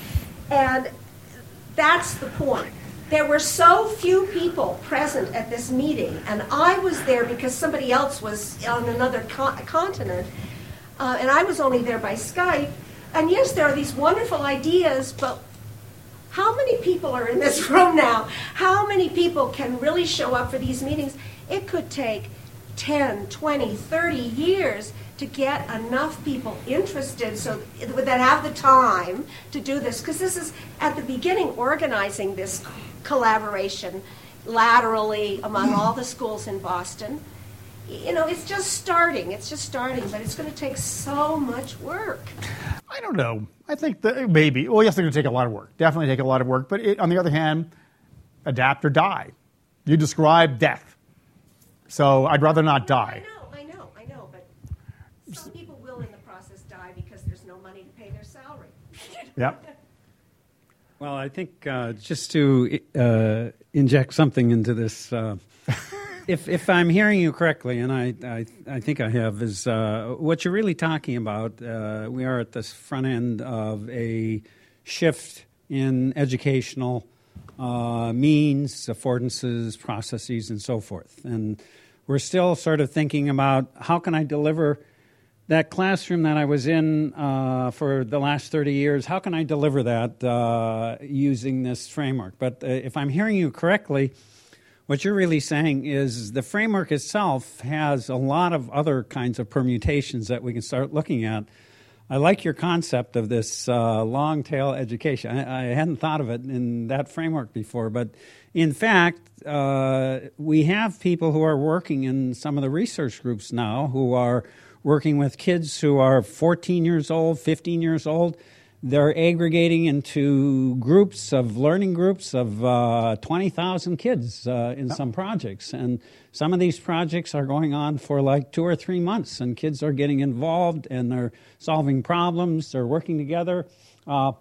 and that's the point. There were so few people present at this meeting, and I was there because somebody else was on another co- continent, uh, and I was only there by Skype. And yes, there are these wonderful ideas, but how many people are in this room now? How many people can really show up for these meetings? It could take 10, 20, 30 years to get enough people interested so that have the time to do this because this is at the beginning organizing this collaboration laterally among hmm. all the schools in Boston. You know, it's just starting. It's just starting, but it's going to take so much work. I don't know. I think that maybe. Well, yes, it's going to take a lot of work. Definitely take a lot of work. But it, on the other hand, adapt or die. You describe death. So I'd rather not die. I know, I know, I know, but some people will in the process die because there's no money to pay their salary. Yep. Well, I think uh, just to uh, inject something into this, uh, if if I'm hearing you correctly, and I I, I think I have, is uh, what you're really talking about. Uh, we are at this front end of a shift in educational uh, means, affordances, processes, and so forth, and we're still sort of thinking about how can I deliver that classroom that I was in uh, for the last 30 years, how can I deliver that uh, using this framework? But uh, if I'm hearing you correctly, what you're really saying is the framework itself has a lot of other kinds of permutations that we can start looking at. I like your concept of this uh, long tail education. I, I, hadn't thought of it in that framework before, but in fact, uh, we have people who are working in some of the research groups now who are working with kids who are 14 years old, 15 years old. They're aggregating into groups of learning groups of uh, 20,000 kids uh, in some projects. And some of these projects are going on for like two or three months, and kids are getting involved and they're solving problems, they're working together. Uh,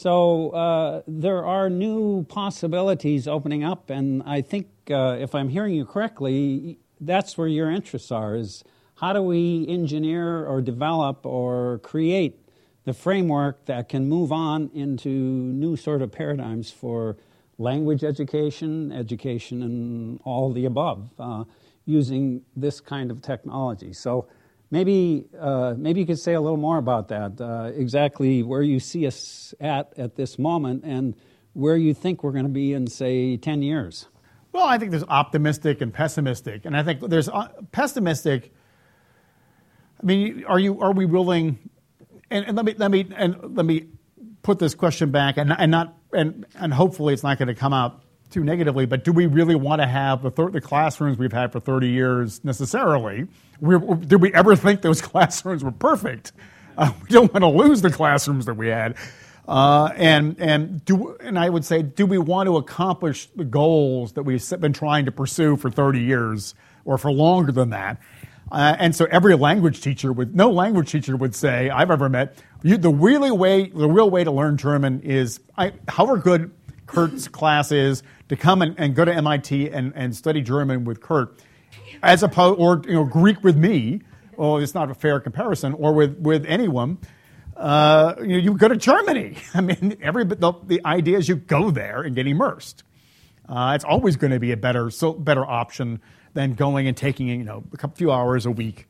so uh, there are new possibilities opening up, and I think uh, if I'm hearing you correctly, that's where your interests are. Is how do we engineer or develop or create the framework that can move on into new sort of paradigms for language education, education, and all the above, uh, using this kind of technology. So maybe uh, maybe you could say a little more about that. Uh, exactly where you see us at at this moment, and where you think we're going to be in, say, ten years. Well, I think there's optimistic and pessimistic, and I think there's uh, pessimistic. I mean, are you are we willing? And, and let me let me and let me put this question back, and, and not and and hopefully it's not going to come out too negatively. But do we really want to have the, thir- the classrooms we've had for 30 years necessarily? we did we ever think those classrooms were perfect? Uh, we don't want to lose the classrooms that we had. Uh, and and do and I would say, do we want to accomplish the goals that we've been trying to pursue for 30 years or for longer than that? Uh, and so every language teacher would, no language teacher would say I've ever met, you, the really way, the real way to learn German is, I, however good Kurt's class is, to come and, and go to MIT and, and study German with Kurt, as opposed, or you know, Greek with me. Well, it's not a fair comparison, or with, with anyone. Uh, you, know, you go to Germany. I mean, every the, the idea is you go there and get immersed. Uh, it's always going to be a better so better option than going and taking you know a couple, few hours a week.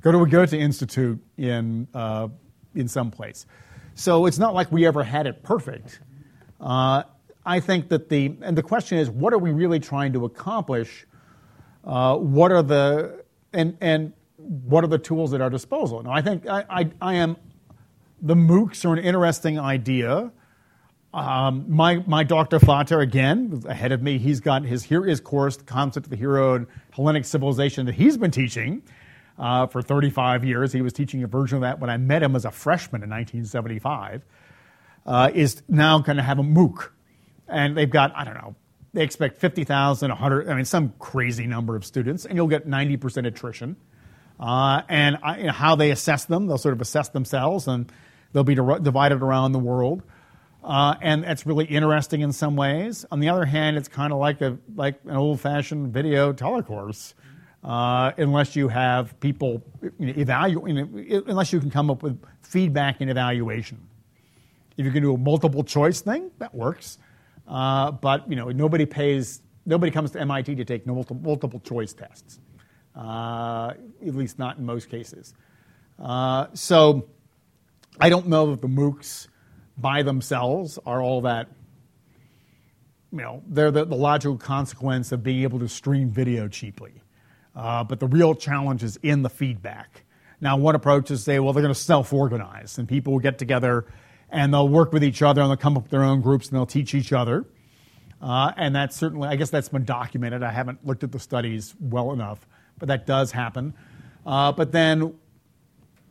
Go to a Goethe Institute in uh, in some place. So it's not like we ever had it perfect. Uh, I think that the and the question is, what are we really trying to accomplish? Uh, what are the and and what are the tools at our disposal? Now, I think I, I, I am the MOOCs are an interesting idea. Um, my, my Doktorvater, again, ahead of me, he's got his Heroes course, the concept of the hero and Hellenic civilization that he's been teaching uh, for 35 years. He was teaching a version of that when I met him as a freshman in 1975. Uh, is now going to have a MOOC. And they've got, I don't know, they expect 50,000, 100, I mean, some crazy number of students, and you'll get 90% attrition. Uh, and I, you know, how they assess them, they'll sort of assess themselves, and they'll be divided around the world. Uh, and that's really interesting in some ways. On the other hand, it's kind of like a like an old-fashioned video telecourse, uh, unless you have people you know, evaluate, you know, unless you can come up with feedback and evaluation. If you can do a multiple choice thing, that works. Uh, but you know, nobody pays, nobody comes to MIT to take multiple, multiple choice tests, uh, at least not in most cases. Uh, so I don't know that the MOOCs by themselves are all that. You know, they're the, the logical consequence of being able to stream video cheaply. Uh, but the real challenge is in the feedback. Now, one approach is to say, well, they're going to self organize, and people will get together and they'll work with each other and they'll come up with their own groups and they'll teach each other. Uh, and that's certainly, I guess that's been documented. I haven't looked at the studies well enough, but that does happen. Uh, but then,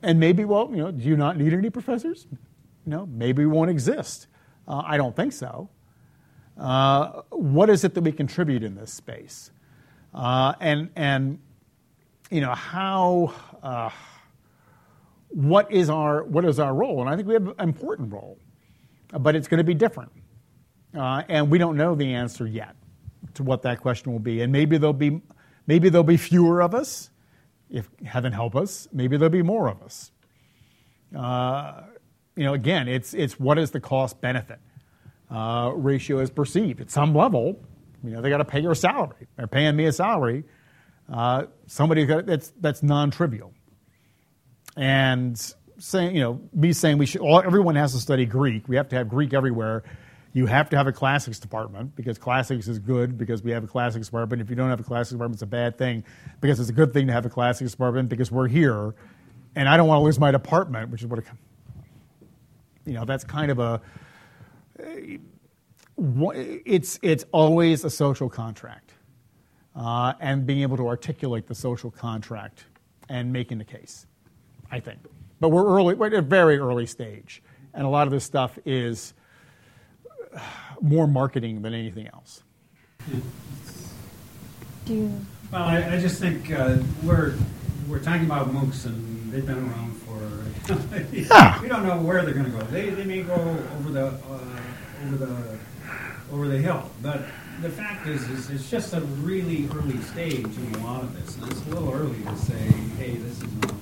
and maybe, well, you know, do you not need any professors? No, maybe we won't exist. Uh, I don't think so. Uh, what is it that we contribute in this space? Uh, and, and, you know, how uh, what is our what is our role? And I think we have an important role, but it's going to be different, uh, and we don't know the answer yet to what that question will be. And maybe there'll be maybe there'll be fewer of us, if heaven help us. Maybe there'll be more of us. Uh, you know, again, it's it's what is the cost benefit uh, ratio is perceived at some level. You know, they got to pay your salary. They're paying me a salary. Uh, somebody that's that's non-trivial and saying, you know, me saying we should, all, everyone has to study Greek. We have to have Greek everywhere. You have to have a classics department because classics is good because we have a classics department. If you don't have a classics department, it's a bad thing because it's a good thing to have a classics department because we're here, and I don't want to lose my department, which is what it, you know. That's kind of a. It's it's always a social contract, uh, and being able to articulate the social contract and making the case. I think. But we're early, we're at a very early stage, and a lot of this stuff is more marketing than anything else. Do you? Well, I, I just think uh, we're we're talking about MOOCs, and they've been around for. yeah. We don't know where they're going to go. They, they may go over the uh, over the over the hill, but the fact is, is it's just a really early stage in a lot of this, and it's a little early to say, hey, this is not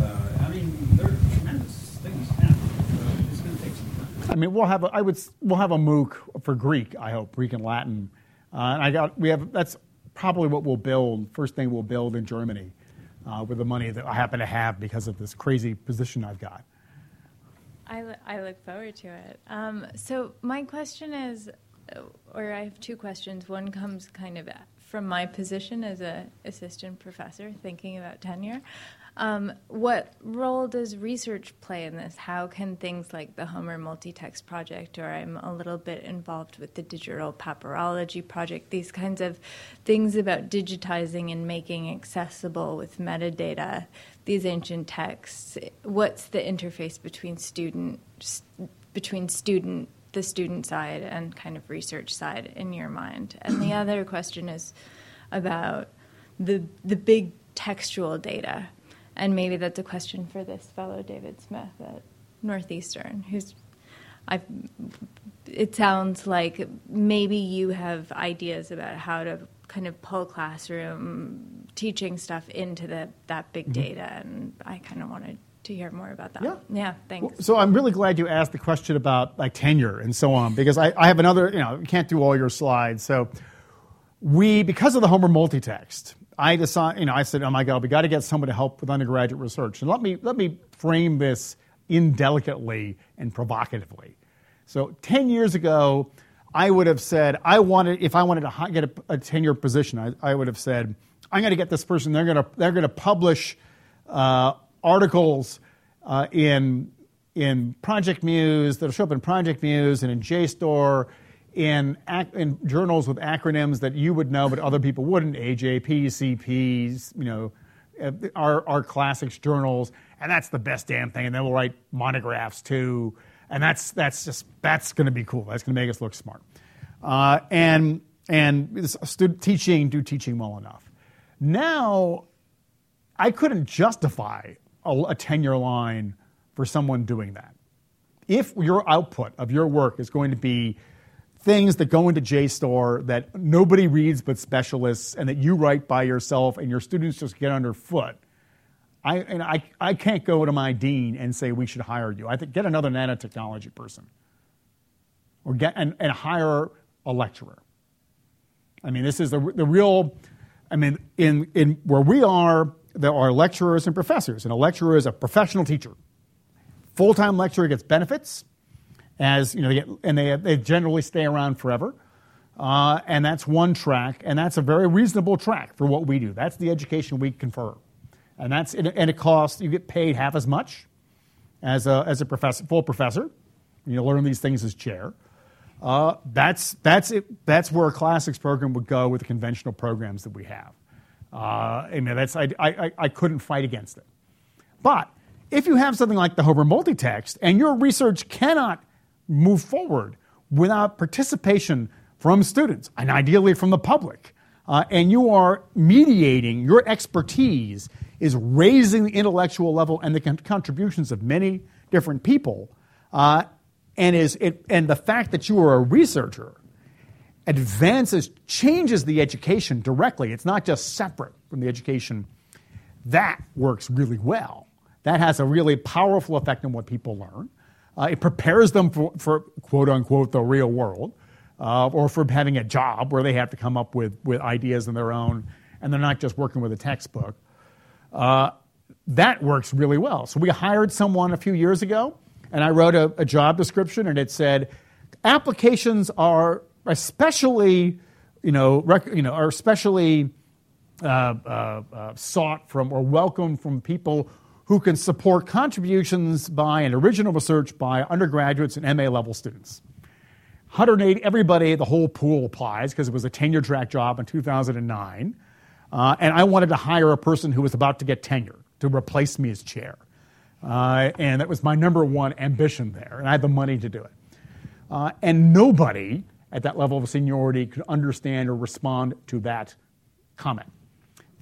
I mean, there are tremendous things happening. So it's going to take some time. I mean, we'll have a, I would we'll have a MOOC for Greek. I hope Greek and Latin. Uh, and I got we have that's probably what we'll build. First thing we'll build in Germany uh, with the money that I happen to have because of this crazy position I've got. I, I look forward to it. Um, so my question is, uh, or I have two questions. One comes kind of from my position as an assistant professor, thinking about tenure. Um, what role does research play in this? How can things like the Homer Multitext Project, or I'm a little bit involved with the Digital Papyrology Project, these kinds of things about digitizing and making accessible with metadata these ancient texts? What's the interface between student between student the student side and kind of research side in your mind? And the other question is about the the big textual data and maybe that's a question for this fellow David Smith at Northeastern, who's I've, it sounds like maybe you have ideas about how to kind of pull classroom teaching stuff into the, that big mm-hmm. data, and I kind of wanted to hear more about that. Yeah, yeah thanks. Well, so I'm really glad you asked the question about like tenure and so on, because I, I have another, you know, you can't do all your slides. So we, because of the Homer multitext, I decided, you know, I said, oh my God, we got to get someone to help with undergraduate research. And let me, let me frame this indelicately and provocatively. So 10 years ago, I would have said, I wanted, if I wanted to get a, a tenure position, I, I, would have said, I'm going to get this person, they're going to, they're going to publish uh, articles uh, in in Project Muse, that'll show up in Project Muse and in JSTOR, in, in journals with acronyms that you would know but other people wouldn't, AJP, CPs, you know, uh, our, our classics journals, and that's the best damn thing. And then we'll write monographs too, and that's that's just that's going to be cool. That's going to make us look smart. Uh, and and teaching do teaching well enough. Now, I couldn't justify a, a tenure line for someone doing that. If your output of your work is going to be things that go into JSTOR that nobody reads but specialists and that you write by yourself and your students just get underfoot. I, and I, I can't go to my dean and say we should hire you. I think get another nanotechnology person or get and, and hire a lecturer. I mean, this is the, the real, I mean, in, in where we are, there are lecturers and professors, and a lecturer is a professional teacher. Full time lecturer gets benefits, as you know, they get, and they, they generally stay around forever. Uh, and that's one track, and that's a very reasonable track for what we do. That's the education we confer, and that's and it costs. You get paid half as much as a as a professor, full professor. You learn these things as chair. Uh, that's that's it, that's where a classics program would go with the conventional programs that we have. Uh, I mean, that's I, I I couldn't fight against it. But if you have something like the Homer multitext and your research cannot move forward without participation from students and ideally from the public. Uh, and you are mediating, your expertise is raising the intellectual level and the con- contributions of many different people. Uh, and, is it, and the fact that you are a researcher advances, changes the education directly. It's not just separate from the education. That works really well. That has a really powerful effect on what people learn. Uh, it prepares them for, for, quote unquote, the real world, uh, or for having a job where they have to come up with, with ideas on their own and they're not just working with a textbook. Uh, that works really well. So we hired someone a few years ago, and I wrote a, a job description, and it said applications are especially, you know, rec- you know, are especially uh, uh, uh, sought from or welcomed from people who can support contributions by and original research by undergraduates and MA level students. 108, everybody, the whole pool applies because it was a tenure track job in 2009. Uh, and I wanted to hire a person who was about to get tenure to replace me as chair. Uh, and that was my number one ambition there, and I had the money to do it. Uh, and nobody at that level of seniority could understand or respond to that comment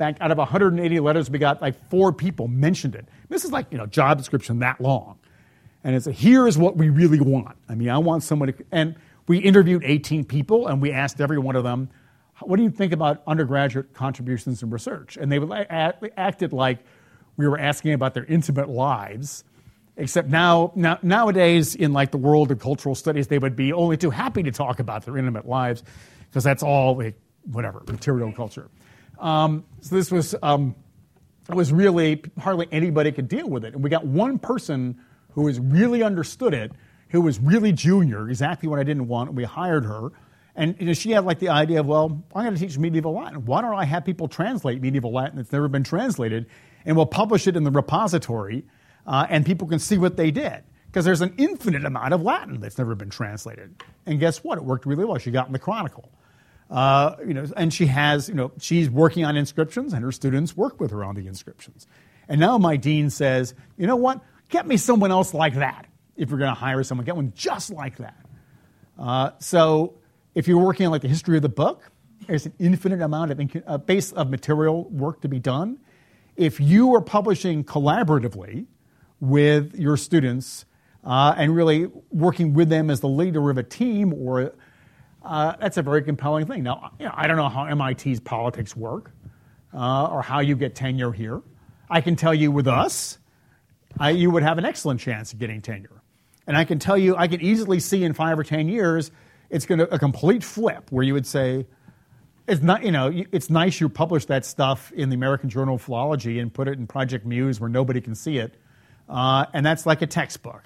fact, out of 180 letters we got, like four people mentioned it. This is like, you know, job description that long. And it's a, here is what we really want. I mean, I want somebody, and we interviewed 18 people and we asked every one of them, what do you think about undergraduate contributions and research? And they would, act, acted like we were asking about their intimate lives. Except now, now, nowadays, in like the world of cultural studies, they would be only too happy to talk about their intimate lives because that's all like, whatever material culture. Um, so this was um, was really hardly anybody could deal with it, and we got one person who was really understood it, who was really junior, exactly what I didn't want. We hired her, and you know, she had like the idea of, well, I'm going to teach medieval Latin. Why don't I have people translate medieval Latin that's never been translated, and we'll publish it in the repository, uh, and people can see what they did because there's an infinite amount of Latin that's never been translated. And guess what? It worked really well. She got in the Chronicle. Uh, you know, and she has, you know, she's working on inscriptions, and her students work with her on the inscriptions. And now my dean says, you know what? Get me someone else like that. If you're going to hire someone, get one just like that. Uh, so if you're working on like the history of the book, there's an infinite amount of a base of material work to be done. If you are publishing collaboratively with your students uh, and really working with them as the leader of a team or uh, that's a very compelling thing. Now, you know, I don't know how MIT's politics work uh, or how you get tenure here. I can tell you with us, I, you would have an excellent chance of getting tenure. And I can tell you, I can easily see in five or 10 years, it's going to a complete flip where you would say, it's not, you know, it's nice you published that stuff in the American Journal of Philology and put it in Project Muse where nobody can see it. Uh, and that's like a textbook.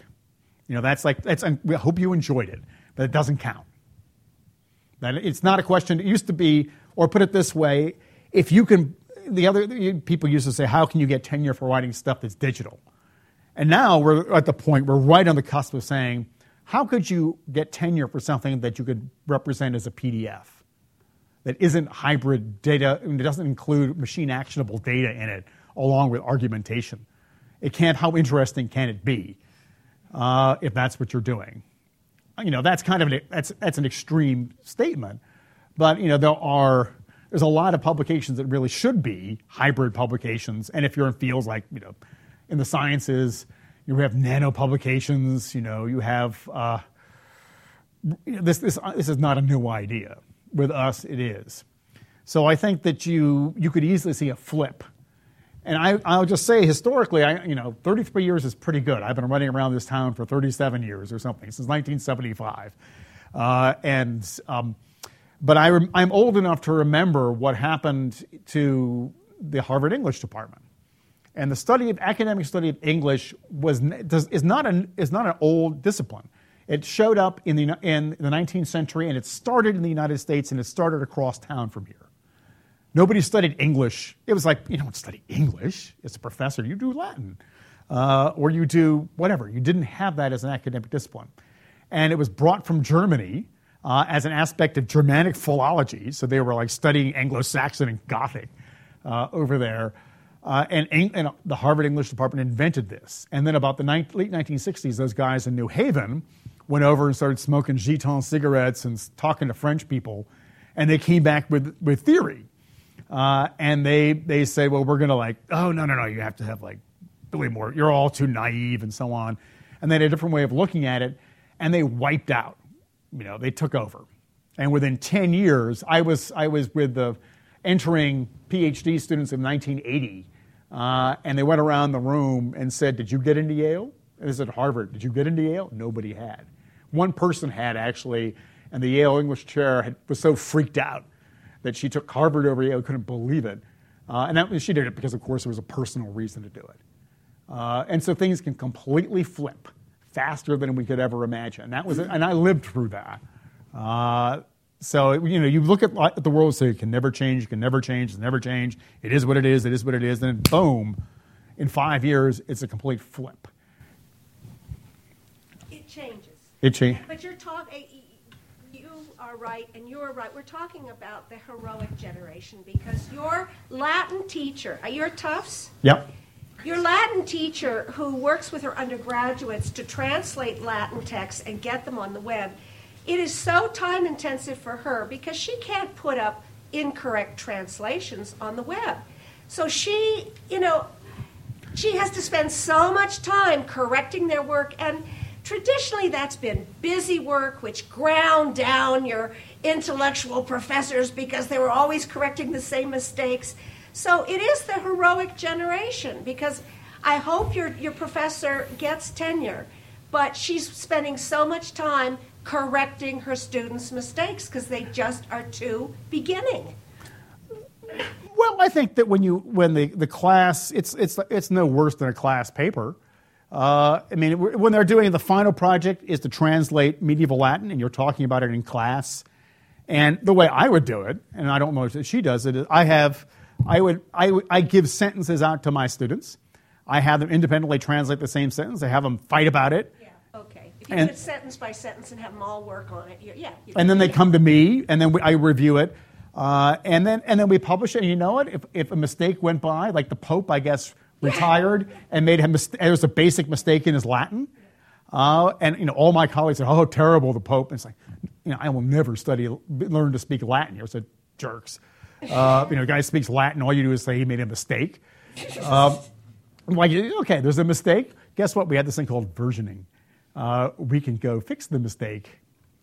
You know, that's like, that's, I hope you enjoyed it, but it doesn't count. That it's not a question. It used to be, or put it this way, if you can, the other people used to say, how can you get tenure for writing stuff that's digital? And now we're at the point, we're right on the cusp of saying, how could you get tenure for something that you could represent as a PDF that isn't hybrid data, and it doesn't include machine actionable data in it along with argumentation? It can't, how interesting can it be uh, if that's what you're doing? You know, that's kind of an, that's, that's an extreme statement, but you know, there are, there's a lot of publications that really should be hybrid publications. And if you're in fields like, you know, in the sciences, you have nano publications, you know, you have, uh, this, this, this is not a new idea. With us, it is. So I think that you, you could easily see a flip. And I, I'll just say historically, I, you know, 33 years is pretty good. I've been running around this town for 37 years or something, since 1975. Uh, and, um, but I I'm old enough to remember what happened to the Harvard English department. And the study of academic study of English was, does, is, not an, is not an old discipline. It showed up in the, in the 19th century and it started in the United States and it started across town from here. Nobody studied English. It was like, you don't study English as a professor, you do Latin. Uh, or you do whatever. You didn't have that as an academic discipline. And it was brought from Germany uh, as an aspect of Germanic philology. So they were like studying Anglo Saxon and Gothic uh, over there. Uh, and, and, the Harvard English department invented this. And then about the ni- late 1960s, those guys in New Haven went over and started smoking Gitanes cigarettes and talking to French people. And they came back with, with theory. Uh, and they, they say, well, we're going to like, oh, no, no, no, you have to have like way more. You're all too naive and so on. And they had a different way of looking at it. And they wiped out. You know, they took over. And within 10 years, I was, I was with the entering PhD students of 1980 uh, and they went around the room and said, Did you get into Yale? And is at Harvard. Did you get into Yale? Nobody had. One person had actually, and the Yale English chair had, was so freaked out that she took Harvard over Yale, couldn't believe it. Uh, and that, she did it because, of course, there was a personal reason to do it. Uh, and so things can completely flip faster than we could ever imagine. And that was, and I lived through that. Uh, so, you know, you look at the world and say, it can never change, it can never change, it never change. It is what it is, it is what it is. And then, boom, in five years, it's a complete flip. It changes. It changes. But you're talking, are right, and you're right. We're talking about the heroic generation because your Latin teacher, uh, your Tufts? Yep. Your Latin teacher who works with her undergraduates to translate Latin texts and get them on the web it is so time intensive for her because she can't put up incorrect translations on the web. So she, you know, she has to spend so much time correcting their work and traditionally that's been busy work which ground down your intellectual professors because they were always correcting the same mistakes. So it is the heroic generation because I hope your, your professor gets tenure, but she's spending so much time correcting her students' mistakes because they just are too beginning. Well, I think that when you when the, the class it's it's it's no worse than a class paper. Uh, I mean, when they're doing the final project is to translate medieval Latin, and you're talking about it in class. And the way I would do it, and I don't know if she does it, is I have I would I, I give sentences out to my students. I have them independently translate the same sentence. I have them fight about it. Yeah. Okay. If you and, do it sentence by sentence and have them all work on it, yeah. And then they come to me, and then we, I review it, uh, and then and then we publish it. And you know what? If if a mistake went by, like the Pope, I guess retired and made a mistake. There was a basic mistake in his Latin, uh, and you know all my colleagues said, "Oh, terrible, the Pope." And it's like, you know, I will never study, learn to speak Latin. You're such jerks. Uh, you know, guy speaks Latin. All you do is say he made a mistake. Uh, like, okay, there's a mistake. Guess what? We had this thing called versioning uh, we can go fix the mistake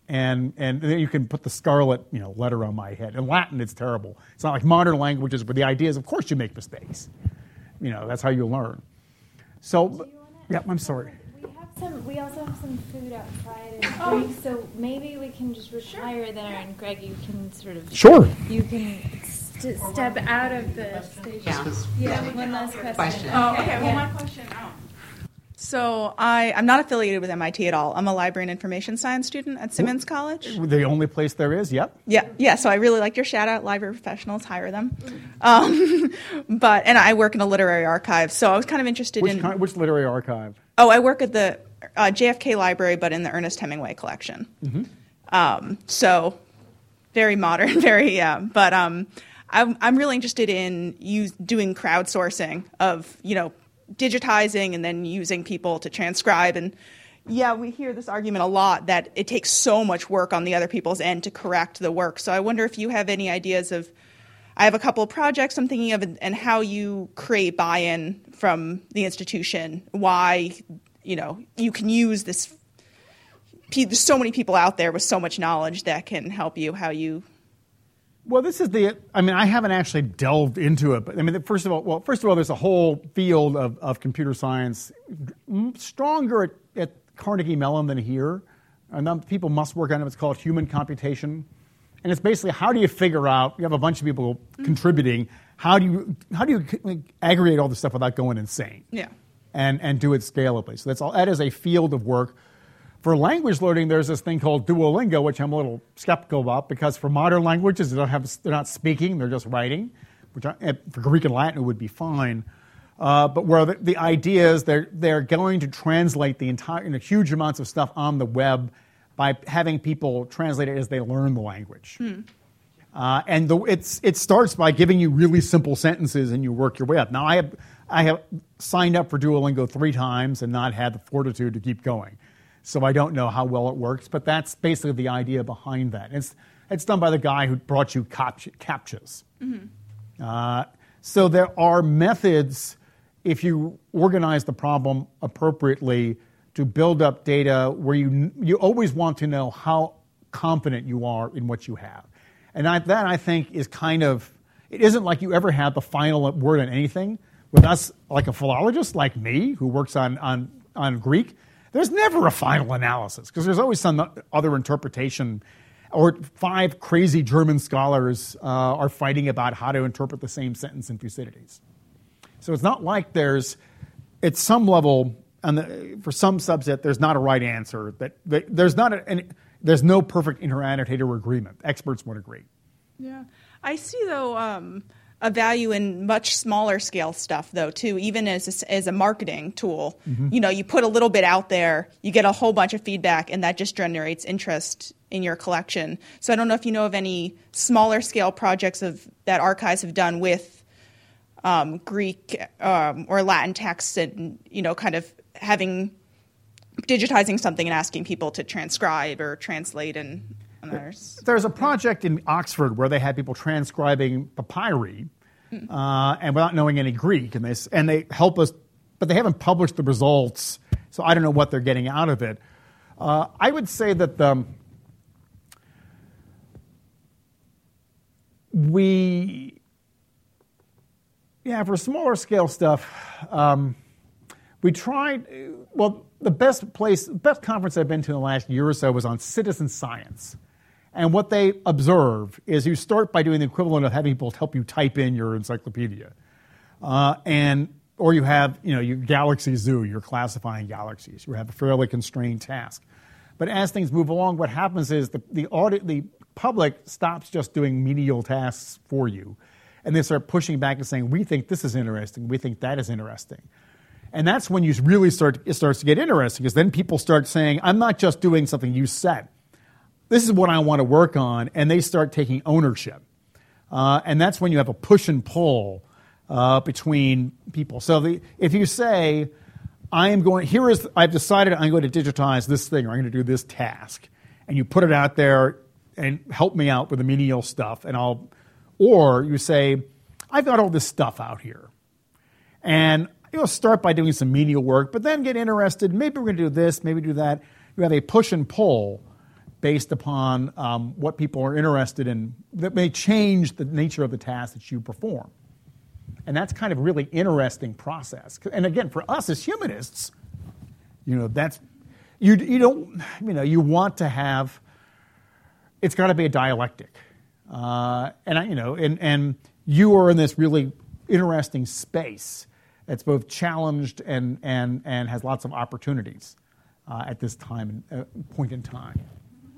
and and you can put the scarlet you know letter on my head. In Latin, it's terrible. It's not like modern languages where the idea is, of course, you make mistakes. You know, that's how you learn. So, yeah, I'm sorry. We have some. We also have some food outside and oh. so maybe we can just retire sure. there, and Greg, you can sort of sure. You can st- step out of the station. Yeah. yeah. One last question. question. Oh, okay. Well, my question. Oh. So I, I'm not affiliated with MIT at all. I'm a library and information science student at Simmons College. The only place there is, yep. Yeah, yeah. So I really like your shout out. Library professionals hire them. Um, but and I work in a literary archive, so I was kind of interested which in kind, which literary archive. Oh, I work at the uh, JFK Library, but in the Ernest Hemingway collection. Um, so very modern, very yeah. But um, I'm I'm really interested in you doing crowdsourcing of you know digitizing and then using people to transcribe and. Yeah, we hear this argument a lot that it takes so much work on the other people's end to correct the work. So I wonder if you have any ideas of I have a couple of projects I'm thinking of and, and how you create buy-in from the institution, why you know you can use this there's so many people out there with so much knowledge that can help you how you Well, this is the. I mean, I haven't actually delved into it, but I mean, first of all, well, first of all, there's a whole field of, of computer science stronger at, at Carnegie Mellon than here. And then people must work on it. It's called human computation, and it's basically how do you figure out? You have a bunch of people mm-hmm. contributing. How do you how do you like, aggregate all this stuff without going insane? Yeah. and, and do it scalably. So that's all, that is a field of work. For language learning, there's this thing called Duolingo, which I'm a little skeptical about because for modern languages, they don't have, they're not speaking, they're just writing, which I, for Greek and Latin it would be fine. Uh, but where the, the idea is they're, they're going to translate the entire, you know, huge amounts of stuff on the web by having people translate it as they learn the language. Uh, and the, it's, it starts by giving you really simple sentences and you work your way up. Now, I have, I have signed up for Duolingo three times and not had the fortitude to keep going. So I don't know how well it works, but that's basically the idea behind that. It's, it's done by the guy who brought you captcha, captchas. Uh, so there are methods, if you organize the problem appropriately, to build up data where you, you always want to know how confident you are in what you have. And I, that, I think, is kind of, it isn't like you ever had the final word on anything. With us, like a philologist like me, who works on, on, on Greek, there's never a final analysis because there's always some other interpretation. Or five crazy German scholars uh, are fighting about how to interpret the same sentence in Thucydides. So it's not like there's, at some level, and for some subset, there's not a right answer. That, that there's not a, there's no perfect interannotator agreement. Experts would agree. Yeah, I see though um, a value in much smaller scale stuff though too. Even as a, as a marketing tool, you know, you put a little bit out there, you get a whole bunch of feedback, and that just generates interest in your collection. So I don't know if you know of any smaller scale projects of that archives have done with um, Greek um, or Latin texts, and you know, kind of having digitizing something and asking people to transcribe or translate and, there's There's a project in Oxford where they had people transcribing papyri, uh, and without knowing any Greek, and they and they help us, but they haven't published the results, so I don't know what they're getting out of it. Uh, I would say that the, we, yeah, for smaller scale stuff, um, we tried. Well, the best place, best conference I've been to in the last year or so was on citizen science. And what they observe is you start by doing the equivalent of having people help you type in your encyclopedia, uh, and or you have you know your Galaxy Zoo, you're classifying galaxies. You have a fairly constrained task. But as things move along, what happens is the the audit the public stops just doing menial tasks for you, and they start pushing back and saying, "We think this is interesting. We think that is interesting." And that's when you really start, it starts to get interesting because then people start saying, I'm not just doing something you said. This is what I want to work on. And they start taking ownership. Uh, and that's when you have a push and pull uh, between people. So the, if you say, I am going, here is, I've decided I'm going to digitize this thing or I'm going to do this task, and you put it out there and help me out with the menial stuff, and I'll, or you say, I've got all this stuff out here. And you'll start by doing some menial work, but then get interested. Maybe we're going to do this, maybe do that. You have a push and pull based upon um, what people are interested in that may change the nature of the task that you perform. And that's kind of really interesting process. And again, for us as humanists, you know, that's you, you don't you know you want to have it's got to be a dialectic, uh, and I, you know, and and you are in this really interesting space that's both challenged and and and has lots of opportunities uh, at this time uh, point in time.